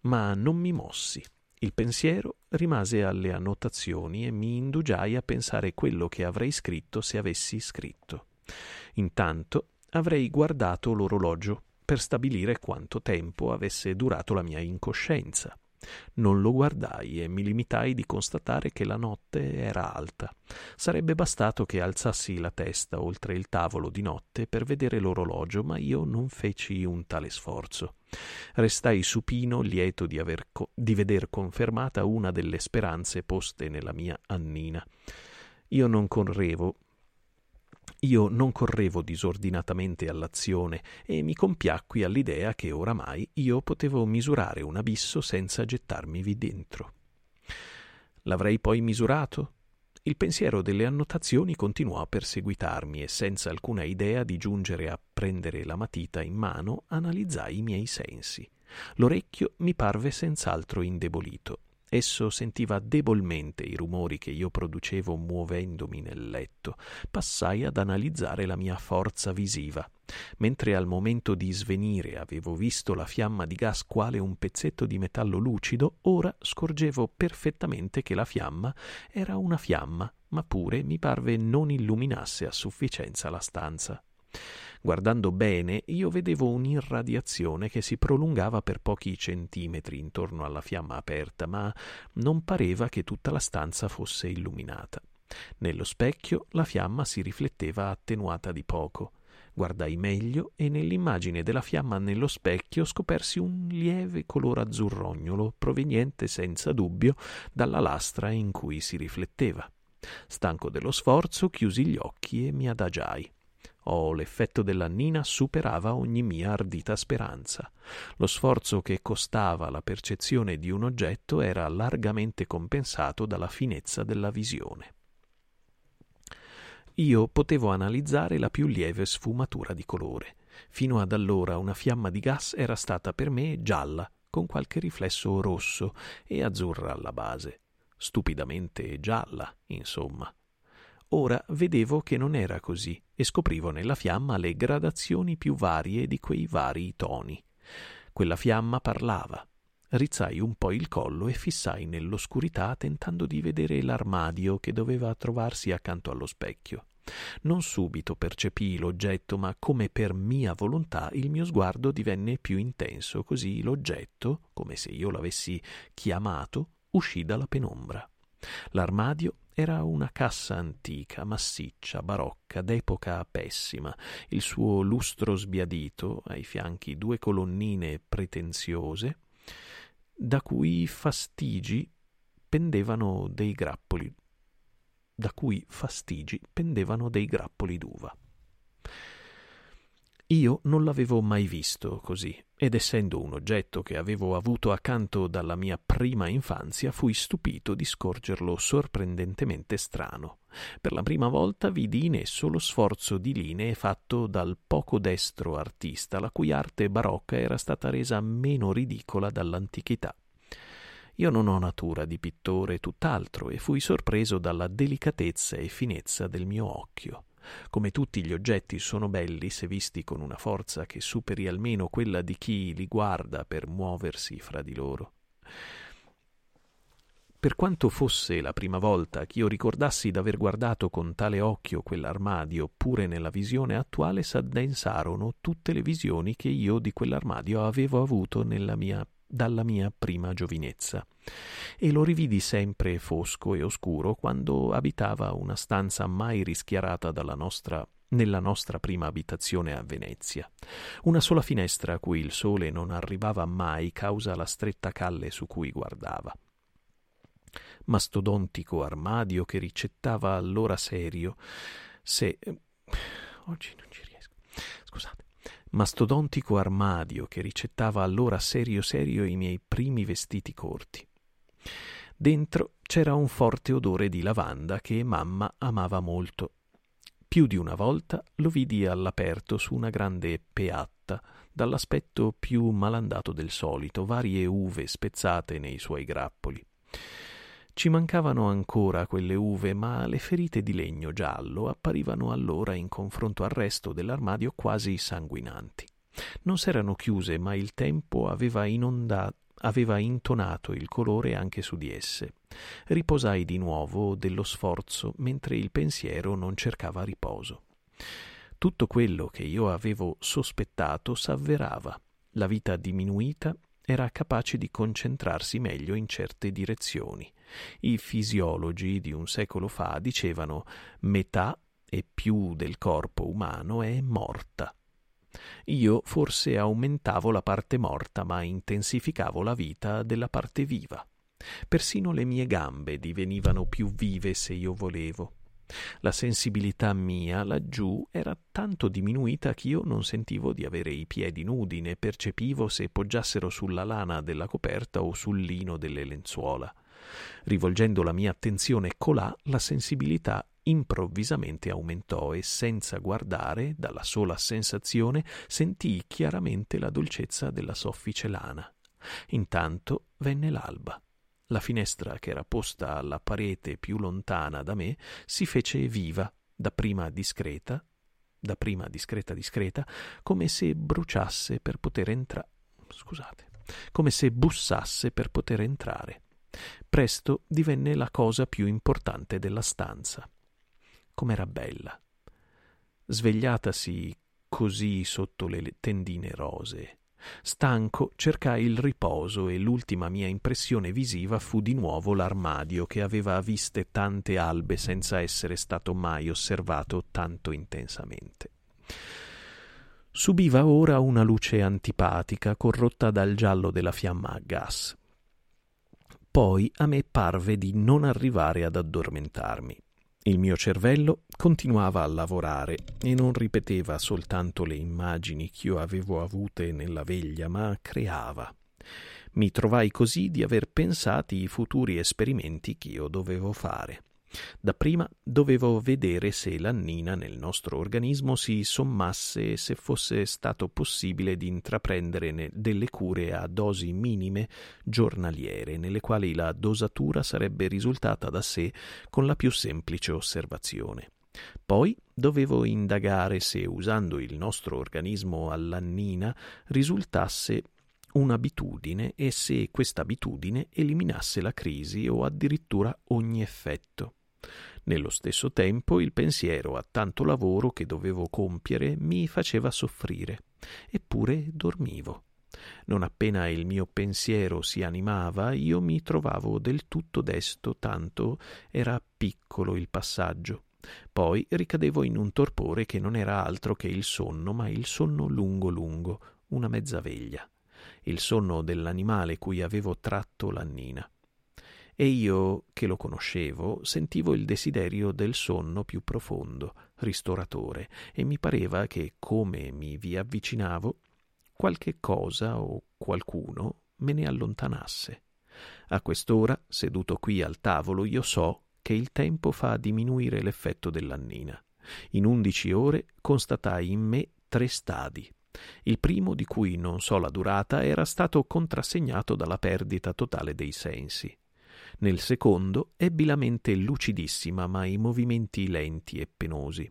Ma non mi mossi. Il pensiero rimase alle annotazioni e mi indugiai a pensare quello che avrei scritto se avessi scritto. Intanto avrei guardato l'orologio per stabilire quanto tempo avesse durato la mia incoscienza. Non lo guardai e mi limitai di constatare che la notte era alta. Sarebbe bastato che alzassi la testa oltre il tavolo di notte per vedere l'orologio, ma io non feci un tale sforzo. Restai supino, lieto di, aver co- di veder confermata una delle speranze poste nella mia Annina. Io non correvo io non correvo disordinatamente all'azione e mi compiacqui all'idea che oramai io potevo misurare un abisso senza gettarmivi dentro. L'avrei poi misurato? Il pensiero delle annotazioni continuò a perseguitarmi e senza alcuna idea di giungere a prendere la matita in mano analizzai i miei sensi. L'orecchio mi parve senz'altro indebolito Esso sentiva debolmente i rumori che io producevo muovendomi nel letto. Passai ad analizzare la mia forza visiva. Mentre al momento di svenire avevo visto la fiamma di gas quale un pezzetto di metallo lucido, ora scorgevo perfettamente che la fiamma era una fiamma, ma pure mi parve non illuminasse a sufficienza la stanza. Guardando bene, io vedevo un'irradiazione che si prolungava per pochi centimetri intorno alla fiamma aperta, ma non pareva che tutta la stanza fosse illuminata. Nello specchio la fiamma si rifletteva attenuata di poco. Guardai meglio e nell'immagine della fiamma nello specchio scopersi un lieve colore azzurrognolo proveniente senza dubbio dalla lastra in cui si rifletteva. Stanco dello sforzo, chiusi gli occhi e mi adagiai. Oh, l'effetto della nina superava ogni mia ardita speranza. Lo sforzo che costava la percezione di un oggetto era largamente compensato dalla finezza della visione. Io potevo analizzare la più lieve sfumatura di colore. Fino ad allora una fiamma di gas era stata per me gialla, con qualche riflesso rosso e azzurra alla base. Stupidamente gialla, insomma. Ora vedevo che non era così e scoprivo nella fiamma le gradazioni più varie di quei vari toni. Quella fiamma parlava. Rizzai un po' il collo e fissai nell'oscurità tentando di vedere l'armadio che doveva trovarsi accanto allo specchio. Non subito percepii l'oggetto, ma come per mia volontà il mio sguardo divenne più intenso, così l'oggetto, come se io l'avessi chiamato, uscì dalla penombra. L'armadio era una cassa antica, massiccia, barocca, d'epoca pessima, il suo lustro sbiadito, ai fianchi due colonnine pretenziose, da cui fastigi pendevano dei grappoli, da cui fastigi pendevano dei grappoli d'uva. Io non l'avevo mai visto così, ed essendo un oggetto che avevo avuto accanto dalla mia prima infanzia, fui stupito di scorgerlo sorprendentemente strano. Per la prima volta vidi in esso lo sforzo di linee fatto dal poco destro artista, la cui arte barocca era stata resa meno ridicola dall'antichità. Io non ho natura di pittore, tutt'altro, e fui sorpreso dalla delicatezza e finezza del mio occhio. Come tutti gli oggetti sono belli se visti con una forza che superi almeno quella di chi li guarda per muoversi fra di loro. Per quanto fosse la prima volta che io ricordassi d'aver guardato con tale occhio quell'armadio, pure nella visione attuale s'addensarono tutte le visioni che io di quell'armadio avevo avuto nella mia dalla mia prima giovinezza e lo rividi sempre fosco e oscuro quando abitava una stanza mai rischiarata dalla nostra nella nostra prima abitazione a Venezia. Una sola finestra a cui il sole non arrivava mai causa la stretta calle su cui guardava. Mastodontico armadio che ricettava allora serio se oggi non ci riesco. Scusate mastodontico armadio che ricettava allora serio serio i miei primi vestiti corti. Dentro c'era un forte odore di lavanda che mamma amava molto. Più di una volta lo vidi all'aperto su una grande peatta, dall'aspetto più malandato del solito, varie uve spezzate nei suoi grappoli. Ci mancavano ancora quelle uve, ma le ferite di legno giallo apparivano allora in confronto al resto dell'armadio quasi sanguinanti. Non s'erano chiuse, ma il tempo aveva inondato aveva intonato il colore anche su di esse. Riposai di nuovo dello sforzo, mentre il pensiero non cercava riposo. Tutto quello che io avevo sospettato s'avverava. La vita diminuita era capace di concentrarsi meglio in certe direzioni. I fisiologi di un secolo fa dicevano metà e più del corpo umano è morta. Io forse aumentavo la parte morta, ma intensificavo la vita della parte viva. Persino le mie gambe divenivano più vive se io volevo. La sensibilità mia laggiù era tanto diminuita che io non sentivo di avere i piedi nudi né percepivo se poggiassero sulla lana della coperta o sul lino delle lenzuola. Rivolgendo la mia attenzione colà, la sensibilità improvvisamente aumentò e senza guardare, dalla sola sensazione, sentii chiaramente la dolcezza della soffice lana. Intanto venne l'alba. La finestra che era posta alla parete più lontana da me si fece viva, dapprima discreta, dapprima discreta discreta, come se bruciasse per poter entrare. Scusate, come se bussasse per poter entrare. Presto divenne la cosa più importante della stanza. Com'era bella. Svegliatasi così sotto le tendine rosee Stanco, cercai il riposo e l'ultima mia impressione visiva fu di nuovo l'armadio che aveva viste tante albe senza essere stato mai osservato tanto intensamente. Subiva ora una luce antipatica corrotta dal giallo della fiamma a gas. Poi a me parve di non arrivare ad addormentarmi. Il mio cervello continuava a lavorare e non ripeteva soltanto le immagini che io avevo avute nella veglia, ma creava. Mi trovai così di aver pensati i futuri esperimenti che io dovevo fare. Dapprima dovevo vedere se l'annina nel nostro organismo si sommasse e se fosse stato possibile di intraprendere delle cure a dosi minime giornaliere, nelle quali la dosatura sarebbe risultata da sé con la più semplice osservazione. Poi dovevo indagare se, usando il nostro organismo all'annina, risultasse un'abitudine e se questa abitudine eliminasse la crisi o addirittura ogni effetto. Nello stesso tempo il pensiero a tanto lavoro che dovevo compiere mi faceva soffrire, eppure dormivo. Non appena il mio pensiero si animava, io mi trovavo del tutto desto, tanto era piccolo il passaggio. Poi ricadevo in un torpore che non era altro che il sonno, ma il sonno lungo lungo, una mezza veglia, il sonno dell'animale cui avevo tratto l'annina e io, che lo conoscevo, sentivo il desiderio del sonno più profondo, ristoratore, e mi pareva che, come mi vi avvicinavo, qualche cosa o qualcuno me ne allontanasse. A quest'ora, seduto qui al tavolo, io so che il tempo fa diminuire l'effetto dell'annina. In undici ore constatai in me tre stadi. Il primo, di cui non so la durata, era stato contrassegnato dalla perdita totale dei sensi. Nel secondo ebbi la mente lucidissima, ma i movimenti lenti e penosi.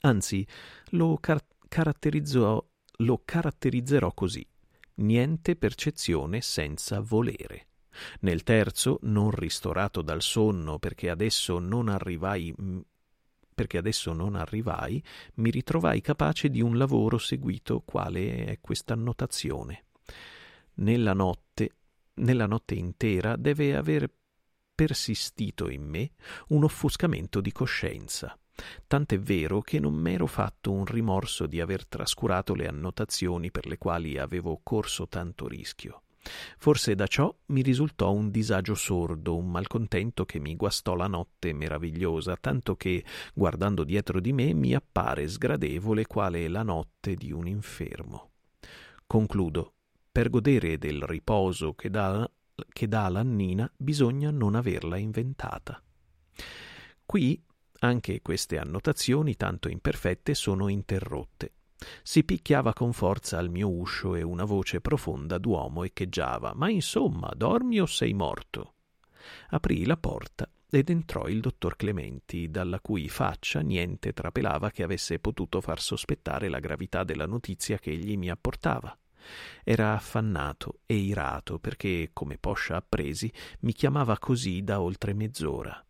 Anzi, lo, car- lo caratterizzerò così: niente percezione senza volere. Nel terzo, non ristorato dal sonno perché adesso non arrivai perché adesso non arrivai, mi ritrovai capace di un lavoro seguito quale è questa annotazione. Nella notte nella notte intera deve aver persistito in me un offuscamento di coscienza. Tant'è vero che non m'ero fatto un rimorso di aver trascurato le annotazioni per le quali avevo corso tanto rischio. Forse da ciò mi risultò un disagio sordo, un malcontento che mi guastò la notte meravigliosa, tanto che, guardando dietro di me, mi appare sgradevole quale la notte di un infermo. Concludo per godere del riposo che dà, che dà l'annina bisogna non averla inventata. Qui anche queste annotazioni, tanto imperfette, sono interrotte. Si picchiava con forza al mio uscio e una voce profonda d'uomo echeggiava Ma insomma, dormi o sei morto? Aprì la porta ed entrò il dottor Clementi, dalla cui faccia niente trapelava che avesse potuto far sospettare la gravità della notizia che egli mi apportava. Era affannato e irato perché, come Poscia appresi, mi chiamava così da oltre mezz'ora.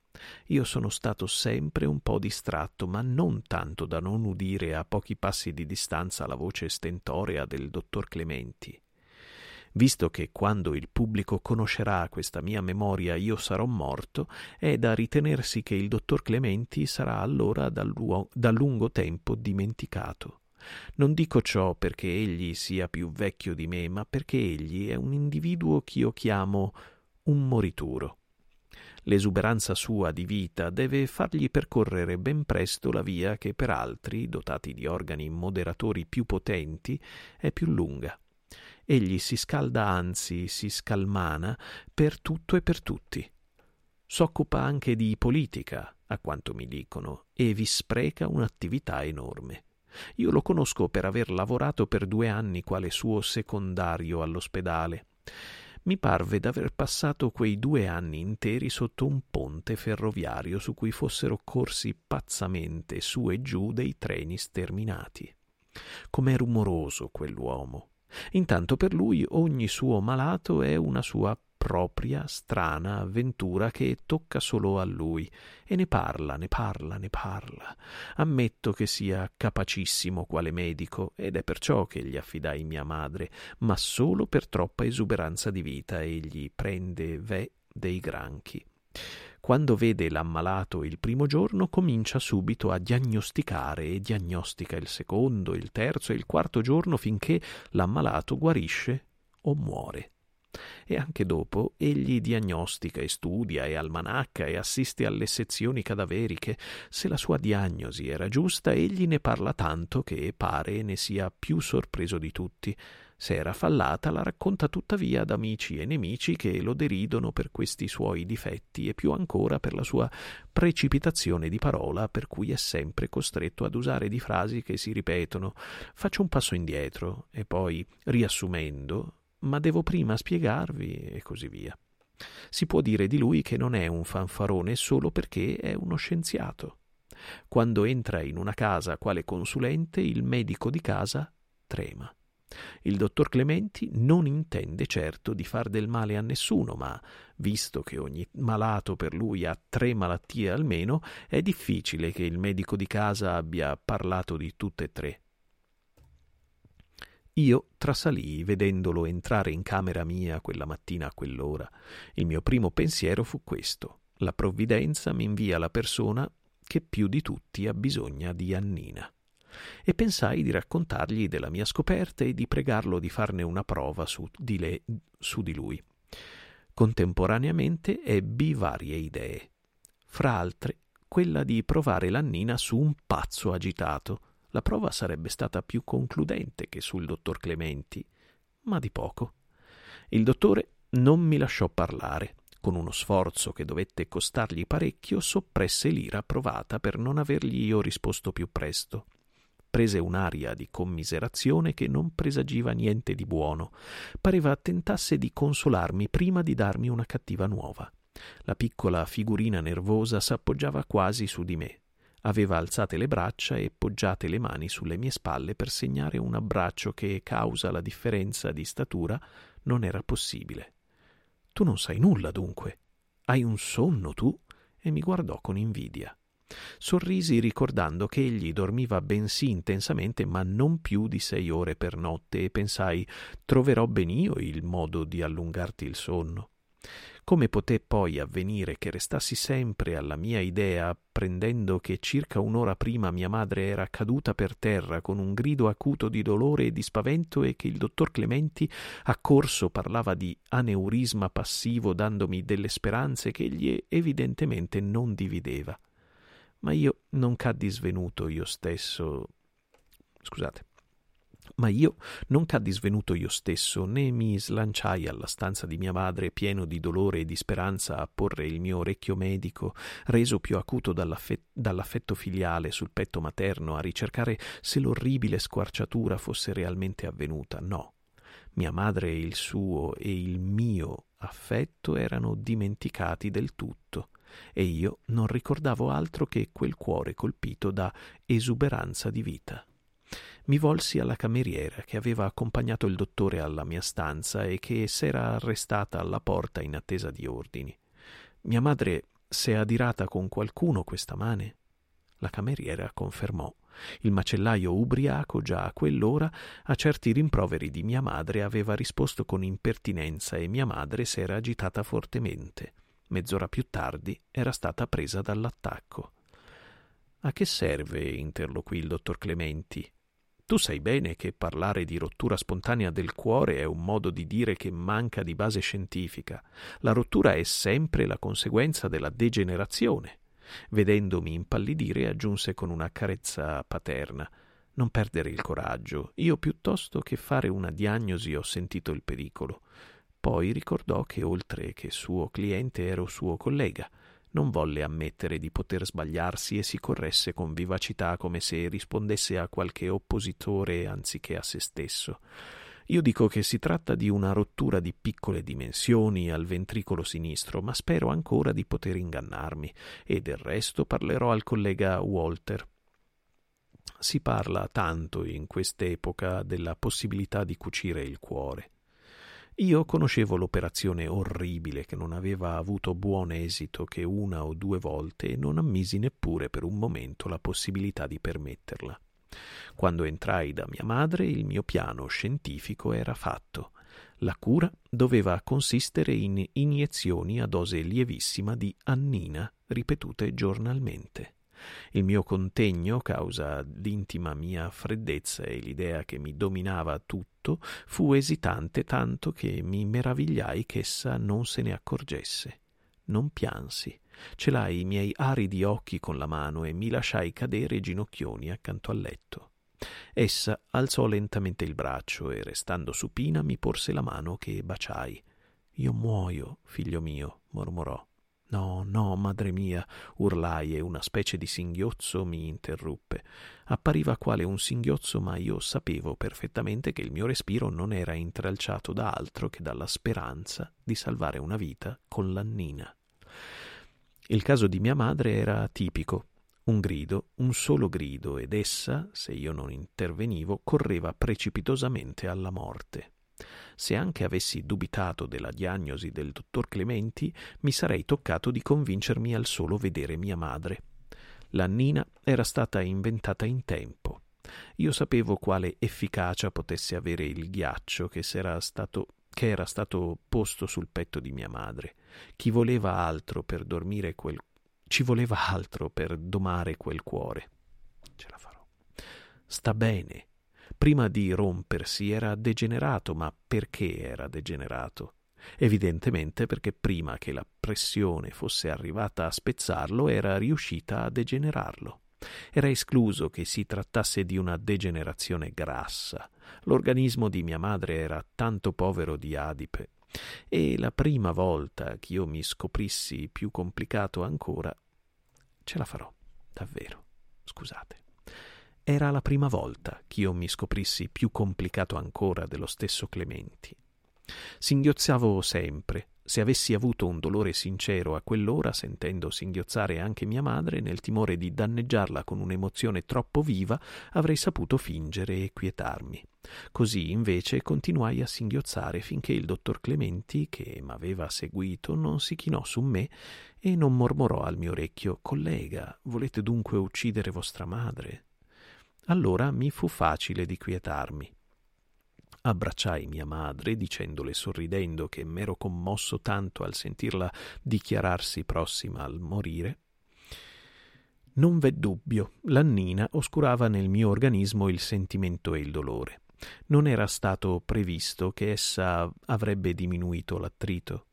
Io sono stato sempre un po' distratto, ma non tanto da non udire a pochi passi di distanza la voce stentorea del dottor Clementi. Visto che quando il pubblico conoscerà questa mia memoria io sarò morto, è da ritenersi che il dottor Clementi sarà allora da, lu- da lungo tempo dimenticato. Non dico ciò perché egli sia più vecchio di me, ma perché egli è un individuo ch'io chiamo un morituro. L'esuberanza sua di vita deve fargli percorrere ben presto la via che per altri, dotati di organi moderatori più potenti, è più lunga. Egli si scalda anzi, si scalmana per tutto e per tutti. S'occupa anche di politica, a quanto mi dicono, e vi spreca un'attività enorme. Io lo conosco per aver lavorato per due anni quale suo secondario all'ospedale. Mi parve d'aver passato quei due anni interi sotto un ponte ferroviario su cui fossero corsi pazzamente su e giù dei treni sterminati. Com'è rumoroso quell'uomo. Intanto per lui ogni suo malato è una sua propria strana avventura che tocca solo a lui e ne parla, ne parla, ne parla. Ammetto che sia capacissimo quale medico ed è perciò che gli affidai mia madre, ma solo per troppa esuberanza di vita egli prende ve dei granchi. Quando vede l'ammalato il primo giorno comincia subito a diagnosticare e diagnostica il secondo, il terzo e il quarto giorno finché l'ammalato guarisce o muore. E anche dopo egli diagnostica e studia e almanacca e assiste alle sezioni cadaveriche. Se la sua diagnosi era giusta, egli ne parla tanto che pare ne sia più sorpreso di tutti. Se era fallata, la racconta tuttavia ad amici e nemici che lo deridono per questi suoi difetti e più ancora per la sua precipitazione di parola, per cui è sempre costretto ad usare di frasi che si ripetono. Faccio un passo indietro e poi, riassumendo, ma devo prima spiegarvi e così via. Si può dire di lui che non è un fanfarone solo perché è uno scienziato. Quando entra in una casa quale consulente, il medico di casa trema. Il dottor Clementi non intende certo di far del male a nessuno, ma, visto che ogni malato per lui ha tre malattie almeno, è difficile che il medico di casa abbia parlato di tutte e tre. Io trasalii vedendolo entrare in camera mia quella mattina a quell'ora. Il mio primo pensiero fu questo. La provvidenza mi invia la persona che più di tutti ha bisogno di Annina e pensai di raccontargli della mia scoperta e di pregarlo di farne una prova su di, le, su di lui. Contemporaneamente ebbi varie idee, fra altre quella di provare l'annina su un pazzo agitato. La prova sarebbe stata più concludente che sul dottor Clementi, ma di poco. Il dottore non mi lasciò parlare. Con uno sforzo che dovette costargli parecchio, soppresse l'ira provata per non avergli io risposto più presto prese un'aria di commiserazione che non presagiva niente di buono. Pareva tentasse di consolarmi prima di darmi una cattiva nuova. La piccola figurina nervosa s'appoggiava quasi su di me. Aveva alzate le braccia e poggiate le mani sulle mie spalle per segnare un abbraccio che, causa la differenza di statura, non era possibile. Tu non sai nulla, dunque. Hai un sonno, tu? E mi guardò con invidia. Sorrisi ricordando che egli dormiva bensì intensamente, ma non più di sei ore per notte, e pensai troverò ben io il modo di allungarti il sonno. Come poté poi avvenire che restassi sempre alla mia idea, apprendendo che circa un'ora prima mia madre era caduta per terra con un grido acuto di dolore e di spavento e che il dottor Clementi, accorso, parlava di aneurisma passivo dandomi delle speranze che egli evidentemente non divideva ma io non caddi svenuto io stesso. Scusate. Ma io non caddi svenuto io stesso, né mi slanciai alla stanza di mia madre pieno di dolore e di speranza a porre il mio orecchio medico, reso più acuto dall'affetto, dall'affetto filiale sul petto materno, a ricercare se l'orribile squarciatura fosse realmente avvenuta. No. Mia madre e il suo e il mio affetto erano dimenticati del tutto e io non ricordavo altro che quel cuore colpito da esuberanza di vita. Mi volsi alla cameriera che aveva accompagnato il dottore alla mia stanza e che s'era arrestata alla porta in attesa di ordini. Mia madre s'è adirata con qualcuno questa mane? La cameriera confermò. Il macellaio ubriaco già a quell'ora a certi rimproveri di mia madre aveva risposto con impertinenza e mia madre s'era agitata fortemente mezz'ora più tardi, era stata presa dall'attacco. A che serve? interloquì il dottor Clementi. Tu sai bene che parlare di rottura spontanea del cuore è un modo di dire che manca di base scientifica. La rottura è sempre la conseguenza della degenerazione. Vedendomi impallidire, aggiunse con una carezza paterna non perdere il coraggio. Io piuttosto che fare una diagnosi ho sentito il pericolo. Poi ricordò che oltre che suo cliente ero suo collega. Non volle ammettere di poter sbagliarsi e si corresse con vivacità come se rispondesse a qualche oppositore anziché a se stesso. Io dico che si tratta di una rottura di piccole dimensioni al ventricolo sinistro, ma spero ancora di poter ingannarmi, e del resto parlerò al collega Walter. Si parla tanto in quest'epoca della possibilità di cucire il cuore. Io conoscevo l'operazione orribile che non aveva avuto buon esito che una o due volte e non ammisi neppure per un momento la possibilità di permetterla. Quando entrai da mia madre il mio piano scientifico era fatto. La cura doveva consistere in iniezioni a dose lievissima di annina ripetute giornalmente. Il mio contegno, causa l'intima mia freddezza e l'idea che mi dominava tutto, fu esitante tanto che mi meravigliai ch'essa non se ne accorgesse. Non piansi. Celai i miei aridi occhi con la mano e mi lasciai cadere ginocchioni accanto al letto. Essa alzò lentamente il braccio e, restando supina, mi porse la mano che baciai. Io muoio, figlio mio, mormorò. No, no, madre mia, urlai e una specie di singhiozzo mi interruppe. Appariva quale un singhiozzo, ma io sapevo perfettamente che il mio respiro non era intralciato da altro che dalla speranza di salvare una vita con l'annina. Il caso di mia madre era tipico. Un grido, un solo grido, ed essa, se io non intervenivo, correva precipitosamente alla morte. Se anche avessi dubitato della diagnosi del dottor Clementi, mi sarei toccato di convincermi al solo vedere mia madre. La Nina era stata inventata in tempo. Io sapevo quale efficacia potesse avere il ghiaccio che, stato, che era stato posto sul petto di mia madre. Chi voleva altro per dormire quel ci voleva altro per domare quel cuore. Ce la farò. Sta bene, Prima di rompersi era degenerato, ma perché era degenerato? Evidentemente perché prima che la pressione fosse arrivata a spezzarlo era riuscita a degenerarlo. Era escluso che si trattasse di una degenerazione grassa. L'organismo di mia madre era tanto povero di adipe. E la prima volta che io mi scoprissi più complicato ancora, ce la farò, davvero. Scusate. Era la prima volta ch'io mi scoprissi più complicato ancora dello stesso Clementi. Singhiozzavo sempre. Se avessi avuto un dolore sincero a quell'ora, sentendo singhiozzare anche mia madre, nel timore di danneggiarla con un'emozione troppo viva, avrei saputo fingere e quietarmi. Così, invece, continuai a singhiozzare finché il dottor Clementi, che m'aveva seguito, non si chinò su me e non mormorò al mio orecchio Collega, volete dunque uccidere vostra madre? Allora mi fu facile di quietarmi. Abbracciai mia madre, dicendole sorridendo che m'ero commosso tanto al sentirla dichiararsi prossima al morire. Non v'è dubbio, l'annina oscurava nel mio organismo il sentimento e il dolore. Non era stato previsto che essa avrebbe diminuito l'attrito.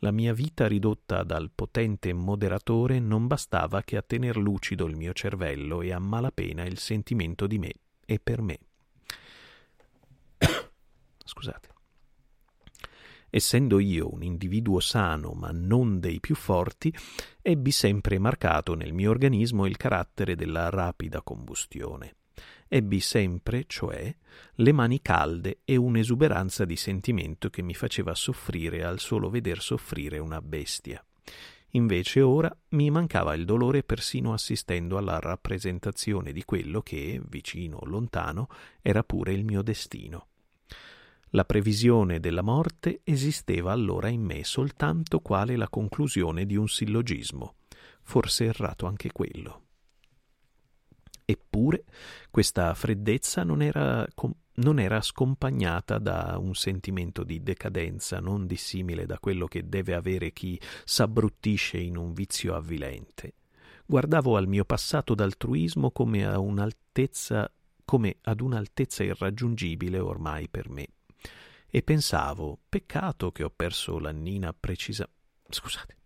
La mia vita ridotta dal potente moderatore non bastava che a tener lucido il mio cervello e a malapena il sentimento di me e per me. Scusate. Essendo io un individuo sano ma non dei più forti, ebbi sempre marcato nel mio organismo il carattere della rapida combustione ebbi sempre, cioè, le mani calde e un'esuberanza di sentimento che mi faceva soffrire al solo veder soffrire una bestia. Invece ora mi mancava il dolore persino assistendo alla rappresentazione di quello che, vicino o lontano, era pure il mio destino. La previsione della morte esisteva allora in me soltanto quale la conclusione di un sillogismo, forse errato anche quello. Eppure questa freddezza non era, non era scompagnata da un sentimento di decadenza non dissimile da quello che deve avere chi s'abbruttisce in un vizio avvilente. Guardavo al mio passato d'altruismo come a un'altezza come ad un'altezza irraggiungibile ormai per me. E pensavo, peccato che ho perso l'annina precisa. Scusate.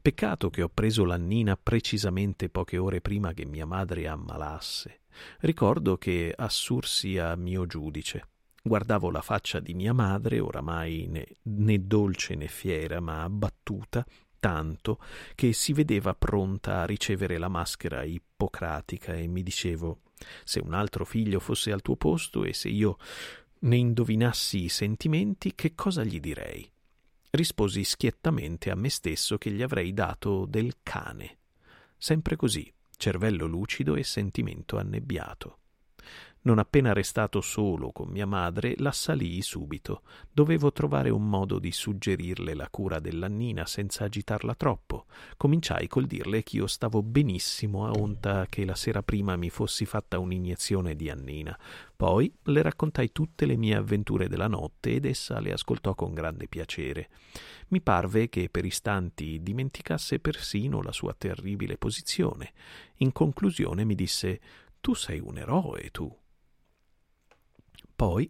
Peccato che ho preso l'annina precisamente poche ore prima che mia madre ammalasse. Ricordo che assursi a mio giudice. Guardavo la faccia di mia madre, oramai né, né dolce né fiera, ma abbattuta, tanto che si vedeva pronta a ricevere la maschera ippocratica e mi dicevo se un altro figlio fosse al tuo posto e se io ne indovinassi i sentimenti, che cosa gli direi? Risposi schiettamente a me stesso che gli avrei dato del cane. Sempre così, cervello lucido e sentimento annebbiato. Non appena restato solo con mia madre, l'assalii subito. Dovevo trovare un modo di suggerirle la cura dell'annina senza agitarla troppo. Cominciai col dirle che io stavo benissimo a onta che la sera prima mi fossi fatta un'iniezione di annina. Poi le raccontai tutte le mie avventure della notte ed essa le ascoltò con grande piacere. Mi parve che per istanti dimenticasse persino la sua terribile posizione. In conclusione mi disse Tu sei un eroe, tu. Poi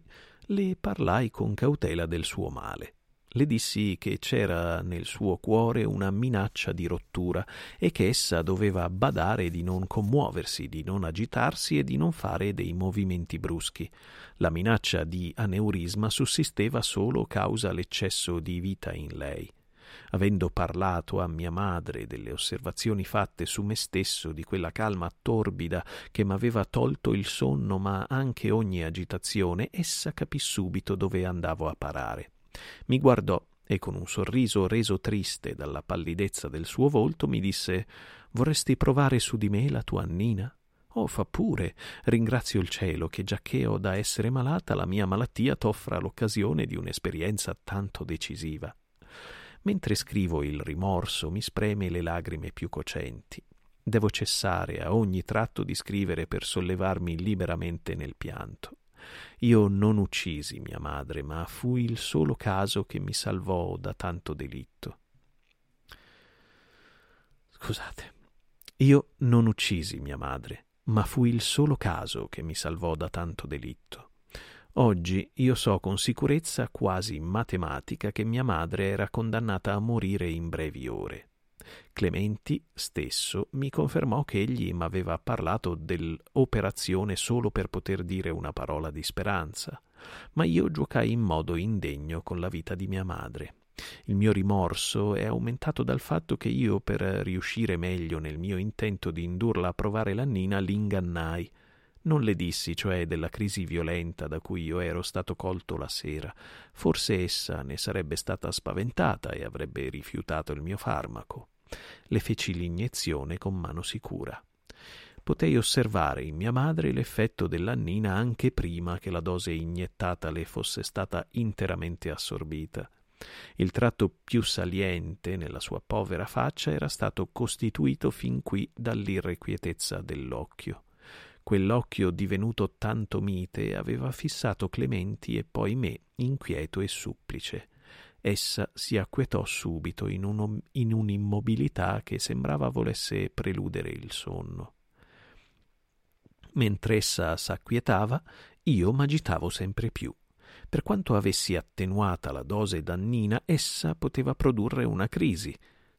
le parlai con cautela del suo male. Le dissi che c'era nel suo cuore una minaccia di rottura e che essa doveva badare di non commuoversi, di non agitarsi e di non fare dei movimenti bruschi. La minaccia di aneurisma sussisteva solo causa l'eccesso di vita in lei avendo parlato a mia madre delle osservazioni fatte su me stesso, di quella calma torbida che m'aveva tolto il sonno ma anche ogni agitazione, essa capì subito dove andavo a parare. Mi guardò e con un sorriso reso triste dalla pallidezza del suo volto mi disse Vorresti provare su di me la tua Annina? Oh, fa pure. Ringrazio il cielo che, giacché ho da essere malata, la mia malattia t'offra l'occasione di un'esperienza tanto decisiva. Mentre scrivo il rimorso mi spreme le lagrime più cocenti. Devo cessare a ogni tratto di scrivere per sollevarmi liberamente nel pianto. Io non uccisi mia madre, ma fui il solo caso che mi salvò da tanto delitto. Scusate, io non uccisi mia madre, ma fui il solo caso che mi salvò da tanto delitto. Oggi io so con sicurezza quasi matematica che mia madre era condannata a morire in brevi ore. Clementi stesso mi confermò che egli m'aveva parlato dell'operazione solo per poter dire una parola di speranza, ma io giocai in modo indegno con la vita di mia madre. Il mio rimorso è aumentato dal fatto che io, per riuscire meglio nel mio intento di indurla a provare l'annina, l'ingannai non le dissi, cioè, della crisi violenta da cui io ero stato colto la sera. Forse essa ne sarebbe stata spaventata e avrebbe rifiutato il mio farmaco. Le feci l'iniezione con mano sicura. Potei osservare in mia madre l'effetto dell'annina anche prima che la dose iniettata le fosse stata interamente assorbita. Il tratto più saliente nella sua povera faccia era stato costituito fin qui dall'irrequietezza dell'occhio. Quell'occhio divenuto tanto mite aveva fissato Clementi e poi me, inquieto e supplice. Essa si acquietò subito in, un, in un'immobilità che sembrava volesse preludere il sonno. Mentre essa s'acquietava, io m'agitavo sempre più. Per quanto avessi attenuata la dose dannina, essa poteva produrre una crisi,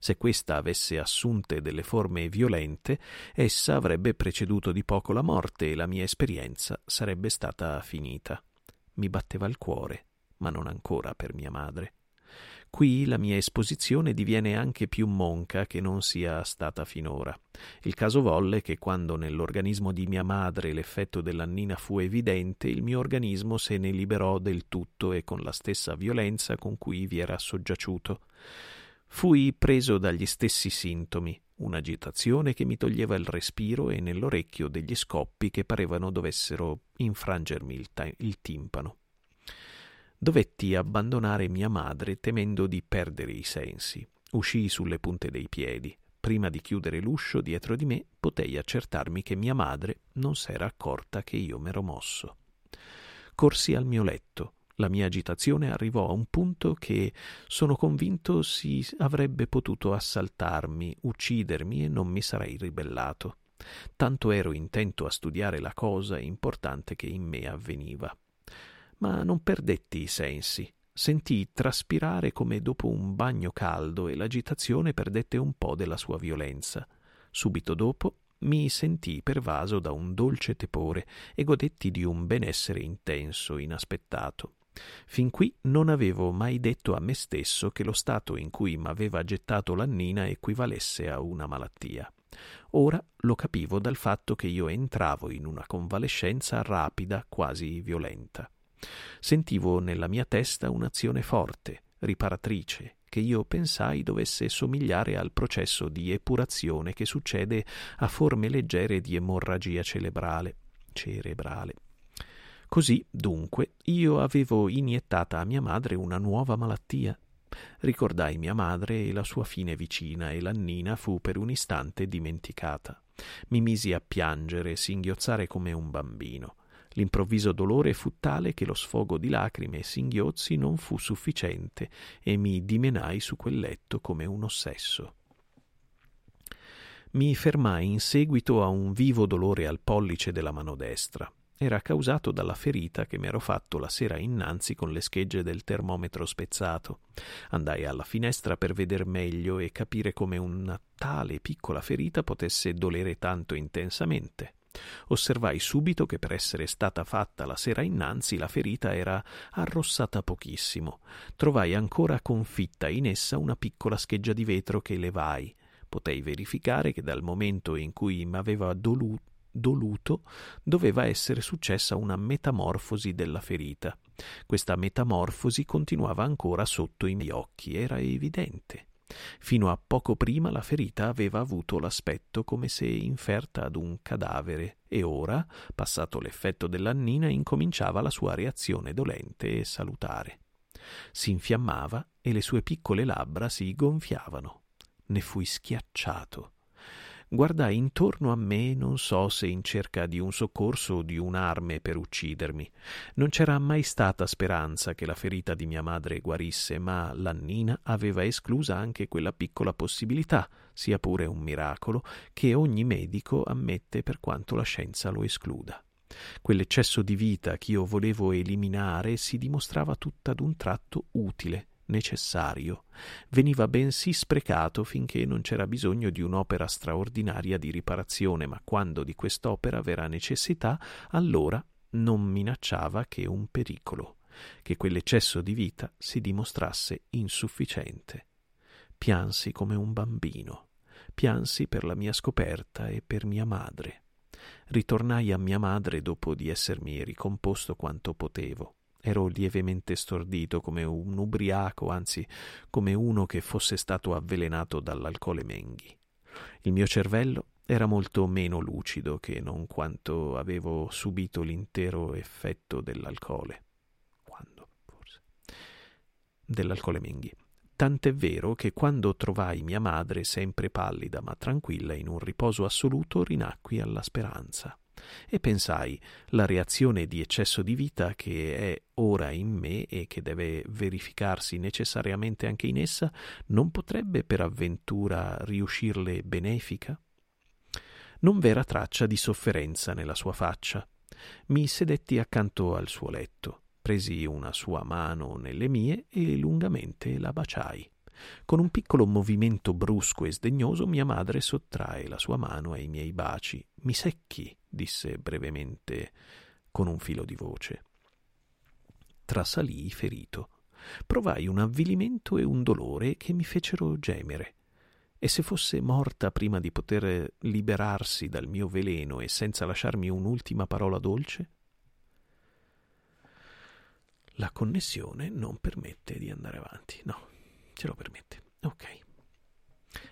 se questa avesse assunte delle forme violente, essa avrebbe preceduto di poco la morte e la mia esperienza sarebbe stata finita. Mi batteva il cuore, ma non ancora per mia madre. Qui la mia esposizione diviene anche più monca che non sia stata finora. Il caso volle che quando nell'organismo di mia madre l'effetto dell'annina fu evidente, il mio organismo se ne liberò del tutto e con la stessa violenza con cui vi era soggiaciuto. Fui preso dagli stessi sintomi, un'agitazione che mi toglieva il respiro e nell'orecchio degli scoppi che parevano dovessero infrangermi il, ta- il timpano. Dovetti abbandonare mia madre temendo di perdere i sensi. Uscii sulle punte dei piedi. Prima di chiudere l'uscio dietro di me potei accertarmi che mia madre non s'era accorta che io m'ero mosso. Corsi al mio letto, la mia agitazione arrivò a un punto che sono convinto si avrebbe potuto assaltarmi, uccidermi e non mi sarei ribellato. Tanto ero intento a studiare la cosa importante che in me avveniva. Ma non perdetti i sensi. Sentii traspirare come dopo un bagno caldo e l'agitazione perdette un po' della sua violenza. Subito dopo mi sentii pervaso da un dolce tepore e godetti di un benessere intenso, inaspettato. Fin qui non avevo mai detto a me stesso che lo stato in cui m'aveva gettato l'annina equivalesse a una malattia. Ora lo capivo dal fatto che io entravo in una convalescenza rapida, quasi violenta. Sentivo nella mia testa un'azione forte, riparatrice, che io pensai dovesse somigliare al processo di epurazione che succede a forme leggere di emorragia cerebrale. cerebrale. Così, dunque, io avevo iniettata a mia madre una nuova malattia. Ricordai mia madre e la sua fine vicina e l'annina fu per un istante dimenticata. Mi misi a piangere e singhiozzare come un bambino. L'improvviso dolore fu tale che lo sfogo di lacrime e singhiozzi non fu sufficiente e mi dimenai su quel letto come un ossesso. Mi fermai in seguito a un vivo dolore al pollice della mano destra. Era causato dalla ferita che mi ero fatto la sera innanzi con le schegge del termometro spezzato. Andai alla finestra per veder meglio e capire come una tale piccola ferita potesse dolere tanto intensamente. Osservai subito che per essere stata fatta la sera innanzi la ferita era arrossata pochissimo. Trovai ancora confitta in essa una piccola scheggia di vetro che levai. Potei verificare che dal momento in cui m'aveva dolu- doluto doveva essere successa una metamorfosi della ferita. Questa metamorfosi continuava ancora sotto i miei occhi, era evidente. Fino a poco prima la ferita aveva avuto l'aspetto come se inferta ad un cadavere e ora, passato l'effetto dell'annina, incominciava la sua reazione dolente e salutare. Si infiammava e le sue piccole labbra si gonfiavano. Ne fui schiacciato guardai intorno a me non so se in cerca di un soccorso o di un'arme per uccidermi. Non c'era mai stata speranza che la ferita di mia madre guarisse, ma l'Annina aveva esclusa anche quella piccola possibilità, sia pure un miracolo, che ogni medico ammette per quanto la scienza lo escluda. Quell'eccesso di vita ch'io volevo eliminare si dimostrava tutta d'un tratto utile necessario, veniva bensì sprecato finché non c'era bisogno di un'opera straordinaria di riparazione, ma quando di quest'opera verrà necessità, allora non minacciava che un pericolo, che quell'eccesso di vita si dimostrasse insufficiente. Piansi come un bambino, piansi per la mia scoperta e per mia madre. Ritornai a mia madre dopo di essermi ricomposto quanto potevo Ero lievemente stordito come un ubriaco, anzi come uno che fosse stato avvelenato dall'alcole Menghi. Il mio cervello era molto meno lucido che non quanto avevo subito l'intero effetto dell'alcole. Quando, forse? Dell'alcole Menghi. Tant'è vero che quando trovai mia madre sempre pallida ma tranquilla in un riposo assoluto, rinacqui alla speranza e pensai la reazione di eccesso di vita che è ora in me e che deve verificarsi necessariamente anche in essa non potrebbe per avventura riuscirle benefica? Non v'era traccia di sofferenza nella sua faccia. Mi sedetti accanto al suo letto, presi una sua mano nelle mie e lungamente la baciai. Con un piccolo movimento brusco e sdegnoso mia madre sottrae la sua mano ai miei baci. Mi secchi, disse brevemente con un filo di voce. Trasalii ferito. Provai un avvilimento e un dolore che mi fecero gemere. E se fosse morta prima di poter liberarsi dal mio veleno e senza lasciarmi un'ultima parola dolce? La connessione non permette di andare avanti. No, ce lo permette. Ok.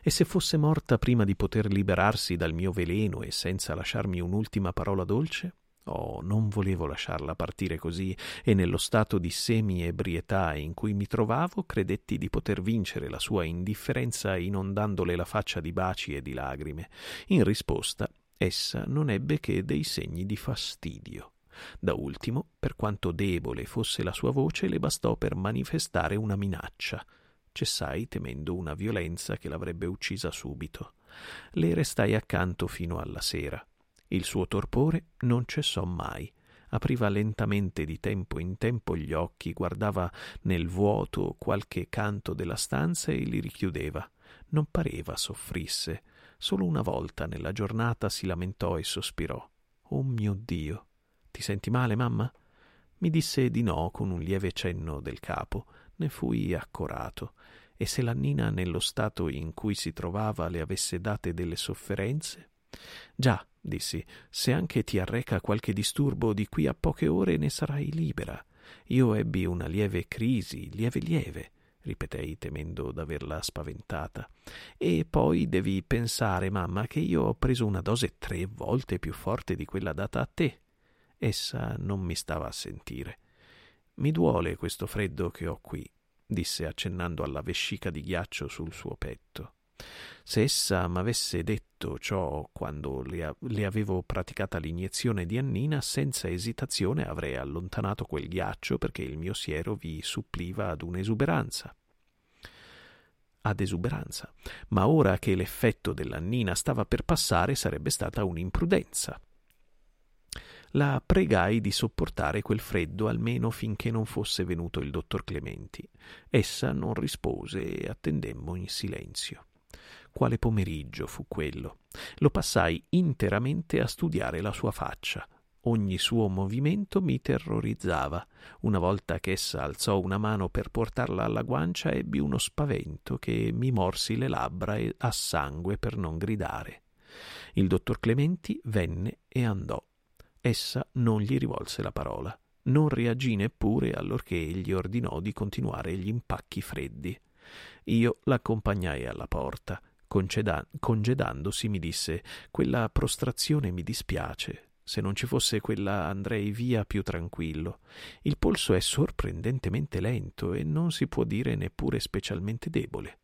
E se fosse morta prima di poter liberarsi dal mio veleno e senza lasciarmi un'ultima parola dolce? Oh, non volevo lasciarla partire così, e nello stato di semi-ebrietà in cui mi trovavo, credetti di poter vincere la sua indifferenza inondandole la faccia di baci e di lagrime. In risposta, essa non ebbe che dei segni di fastidio. Da ultimo, per quanto debole fosse la sua voce, le bastò per manifestare una minaccia. Cessai temendo una violenza che l'avrebbe uccisa subito. Le restai accanto fino alla sera. Il suo torpore non cessò mai. Apriva lentamente di tempo in tempo gli occhi, guardava nel vuoto qualche canto della stanza e li richiudeva. Non pareva soffrisse. Solo una volta nella giornata si lamentò e sospirò. Oh mio Dio. Ti senti male, mamma? Mi disse di no con un lieve cenno del capo ne fui accorato, e se la Nina nello stato in cui si trovava le avesse date delle sofferenze? Già, dissi, se anche ti arreca qualche disturbo di qui a poche ore ne sarai libera. Io ebbi una lieve crisi, lieve lieve, ripetei temendo d'averla spaventata. E poi devi pensare, mamma, che io ho preso una dose tre volte più forte di quella data a te. essa non mi stava a sentire. Mi duole questo freddo che ho qui, disse accennando alla vescica di ghiaccio sul suo petto. Se essa m'avesse detto ciò quando le, avevo praticata l'iniezione di Annina, senza esitazione avrei allontanato quel ghiaccio perché il mio siero vi suppliva ad un'esuberanza ad esuberanza, ma ora che l'effetto dell'annina stava per passare sarebbe stata un'imprudenza. La pregai di sopportare quel freddo almeno finché non fosse venuto il dottor Clementi. Essa non rispose e attendemmo in silenzio. Quale pomeriggio fu quello. Lo passai interamente a studiare la sua faccia. Ogni suo movimento mi terrorizzava. Una volta che essa alzò una mano per portarla alla guancia, ebbi uno spavento che mi morsi le labbra a sangue per non gridare. Il dottor Clementi venne e andò. Essa non gli rivolse la parola. Non reagì neppure allorché egli ordinò di continuare gli impacchi freddi. Io l'accompagnai alla porta conceda- congedandosi mi disse quella prostrazione mi dispiace. Se non ci fosse quella andrei via più tranquillo. Il polso è sorprendentemente lento e non si può dire neppure specialmente debole.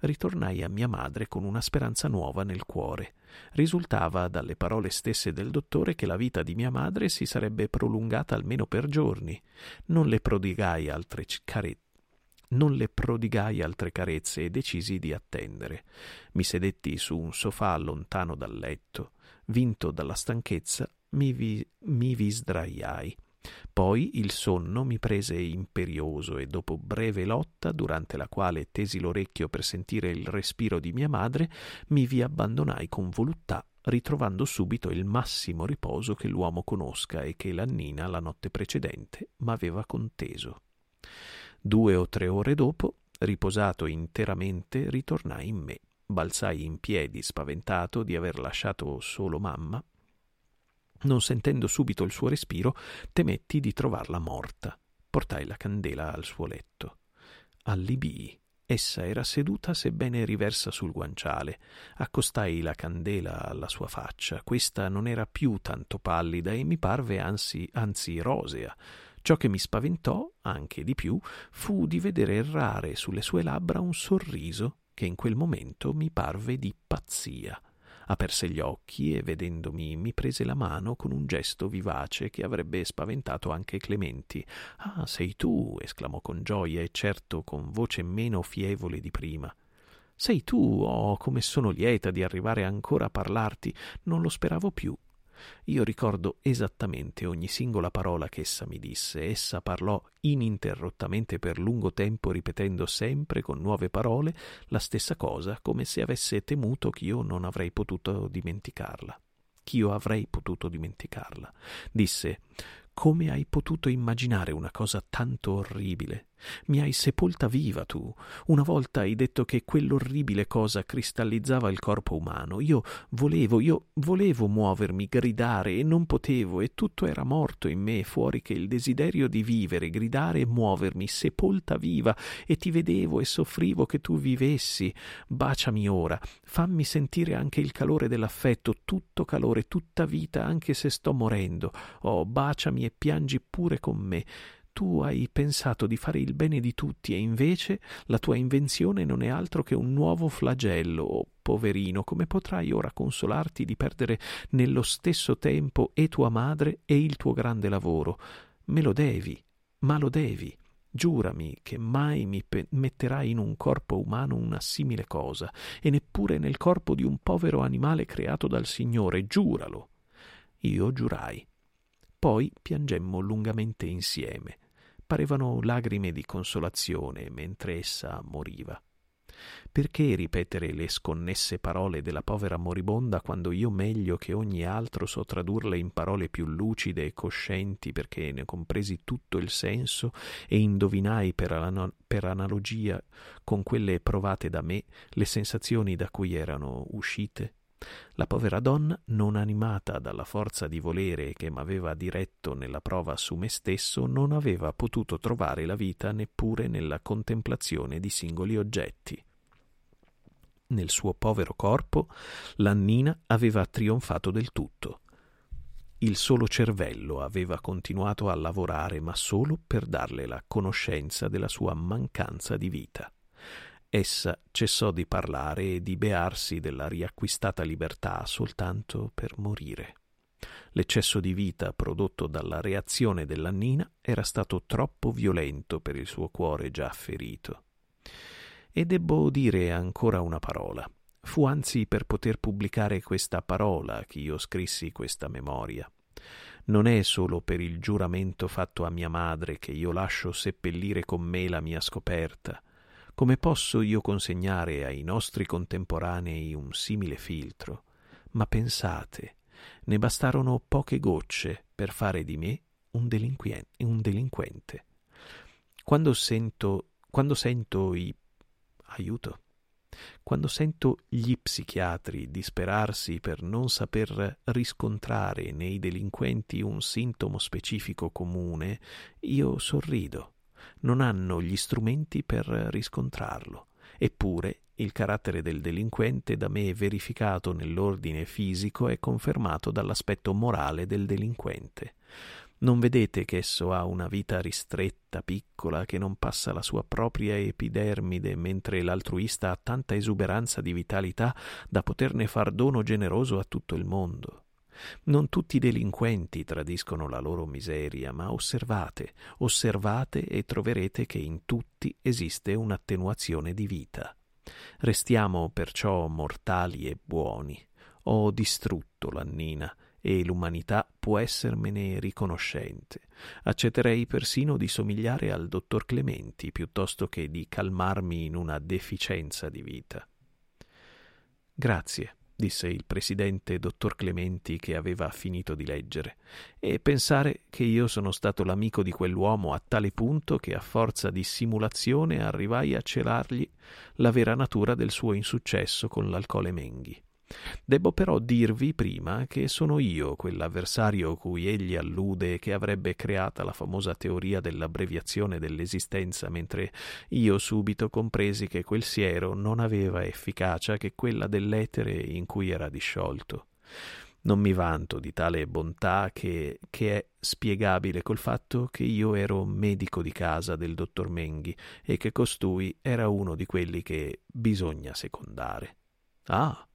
Ritornai a mia madre con una speranza nuova nel cuore. Risultava dalle parole stesse del dottore che la vita di mia madre si sarebbe prolungata almeno per giorni. Non le prodigai altre carezze non le prodigai altre carezze e decisi di attendere. Mi sedetti su un sofà lontano dal letto. Vinto dalla stanchezza, mi vi, mi vi sdraiai. Poi il sonno mi prese imperioso e dopo breve lotta, durante la quale tesi l'orecchio per sentire il respiro di mia madre, mi vi abbandonai con voluttà, ritrovando subito il massimo riposo che l'uomo conosca e che l'annina la notte precedente m'aveva conteso. Due o tre ore dopo, riposato interamente, ritornai in me. Balzai in piedi, spaventato di aver lasciato solo mamma. Non sentendo subito il suo respiro, temetti di trovarla morta. Portai la candela al suo letto. Allibii. Essa era seduta, sebbene riversa sul guanciale. Accostai la candela alla sua faccia. Questa non era più tanto pallida e mi parve anzi, anzi rosea. Ciò che mi spaventò, anche di più, fu di vedere errare sulle sue labbra un sorriso che in quel momento mi parve di pazzia. Aperse gli occhi e vedendomi mi prese la mano con un gesto vivace che avrebbe spaventato anche Clementi. Ah, sei tu, esclamò con gioia e certo con voce meno fievole di prima. Sei tu, oh, come sono lieta di arrivare ancora a parlarti. Non lo speravo più. Io ricordo esattamente ogni singola parola che essa mi disse. Essa parlò ininterrottamente per lungo tempo, ripetendo sempre con nuove parole la stessa cosa, come se avesse temuto che io non avrei potuto dimenticarla. Ch'io avrei potuto dimenticarla. Disse come hai potuto immaginare una cosa tanto orribile? Mi hai sepolta viva tu. Una volta hai detto che quell'orribile cosa cristallizzava il corpo umano. Io volevo, io volevo muovermi, gridare, e non potevo, e tutto era morto in me, fuori che il desiderio di vivere, gridare e muovermi, sepolta viva, e ti vedevo e soffrivo che tu vivessi. Baciami ora, fammi sentire anche il calore dell'affetto, tutto calore, tutta vita, anche se sto morendo. Oh, baciami e piangi pure con me tu hai pensato di fare il bene di tutti e invece la tua invenzione non è altro che un nuovo flagello. Oh, poverino, come potrai ora consolarti di perdere nello stesso tempo e tua madre e il tuo grande lavoro? Me lo devi, ma lo devi. Giurami che mai mi pe- metterai in un corpo umano una simile cosa, e neppure nel corpo di un povero animale creato dal Signore, giuralo. Io giurai. Poi piangemmo lungamente insieme parevano lagrime di consolazione mentre essa moriva. Perché ripetere le sconnesse parole della povera moribonda quando io meglio che ogni altro so tradurle in parole più lucide e coscienti perché ne compresi tutto il senso e indovinai per, an- per analogia con quelle provate da me le sensazioni da cui erano uscite? La povera donna, non animata dalla forza di volere che m'aveva diretto nella prova su me stesso, non aveva potuto trovare la vita neppure nella contemplazione di singoli oggetti. Nel suo povero corpo l'Annina aveva trionfato del tutto. Il solo cervello aveva continuato a lavorare, ma solo per darle la conoscenza della sua mancanza di vita. Essa cessò di parlare e di bearsi della riacquistata libertà soltanto per morire. L'eccesso di vita prodotto dalla reazione dell'annina era stato troppo violento per il suo cuore già ferito. E debbo dire ancora una parola. Fu anzi per poter pubblicare questa parola che io scrissi questa memoria. Non è solo per il giuramento fatto a mia madre che io lascio seppellire con me la mia scoperta. Come posso io consegnare ai nostri contemporanei un simile filtro? Ma pensate, ne bastarono poche gocce per fare di me un, un delinquente. Quando sento, quando sento i aiuto. Quando sento gli psichiatri disperarsi per non saper riscontrare nei delinquenti un sintomo specifico comune, io sorrido. Non hanno gli strumenti per riscontrarlo. Eppure il carattere del delinquente da me verificato nell'ordine fisico è confermato dall'aspetto morale del delinquente. Non vedete che esso ha una vita ristretta, piccola, che non passa la sua propria epidermide, mentre l'altruista ha tanta esuberanza di vitalità da poterne far dono generoso a tutto il mondo. Non tutti i delinquenti tradiscono la loro miseria, ma osservate, osservate e troverete che in tutti esiste un'attenuazione di vita. Restiamo perciò mortali e buoni. Ho distrutto l'annina, e l'umanità può essermene riconoscente. Accetterei persino di somigliare al dottor Clementi piuttosto che di calmarmi in una deficienza di vita. Grazie, disse il presidente dottor Clementi che aveva finito di leggere, e pensare che io sono stato l'amico di quell'uomo a tale punto che a forza di simulazione arrivai a celargli la vera natura del suo insuccesso con l'alcole Menghi. Debbo però dirvi prima che sono io quell'avversario cui egli allude che avrebbe creata la famosa teoria dell'abbreviazione dell'esistenza, mentre io subito compresi che quel siero non aveva efficacia che quella dell'etere in cui era disciolto. Non mi vanto di tale bontà che, che, è spiegabile col fatto che io ero medico di casa del dottor Menghi e che costui era uno di quelli che bisogna secondare. Ah,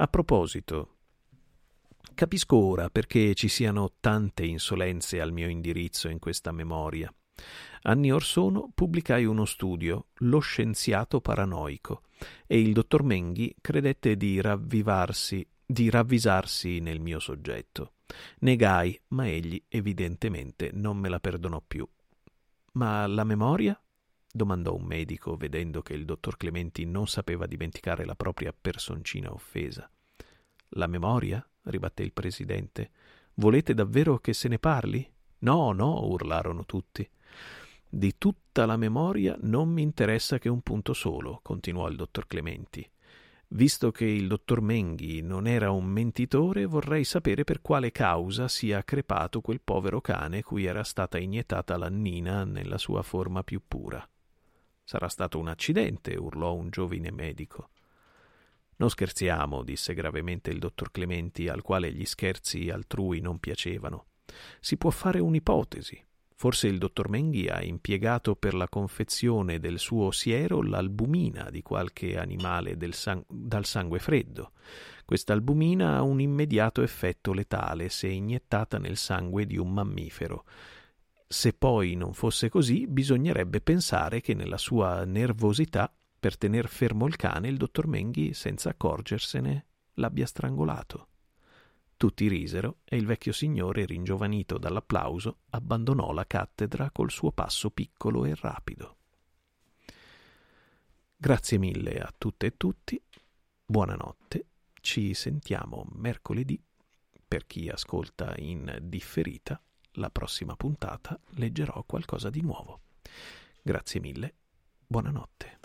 a proposito, capisco ora perché ci siano tante insolenze al mio indirizzo in questa memoria. Anni or sono pubblicai uno studio, Lo scienziato paranoico, e il dottor Menghi credette di ravvivarsi, di ravvisarsi nel mio soggetto. Negai, ma egli evidentemente non me la perdonò più. Ma la memoria? Domandò un medico, vedendo che il dottor Clementi non sapeva dimenticare la propria personcina offesa. La memoria? ribatté il presidente. Volete davvero che se ne parli? No, no, urlarono tutti. Di tutta la memoria non mi interessa che un punto solo, continuò il dottor Clementi. Visto che il dottor Menghi non era un mentitore, vorrei sapere per quale causa sia crepato quel povero cane cui era stata iniettata l'annina nella sua forma più pura. Sarà stato un accidente, urlò un giovine medico. Non scherziamo, disse gravemente il dottor Clementi, al quale gli scherzi altrui non piacevano. Si può fare un'ipotesi. Forse il dottor Menghi ha impiegato per la confezione del suo siero l'albumina di qualche animale sang- dal sangue freddo. Questa albumina ha un immediato effetto letale se iniettata nel sangue di un mammifero se poi non fosse così, bisognerebbe pensare che nella sua nervosità per tener fermo il cane il dottor Menghi, senza accorgersene, l'abbia strangolato. Tutti risero e il vecchio signore, ringiovanito dall'applauso, abbandonò la cattedra col suo passo piccolo e rapido. Grazie mille a tutte e tutti, buonanotte, ci sentiamo mercoledì per chi ascolta in differita la prossima puntata leggerò qualcosa di nuovo. Grazie mille, buonanotte.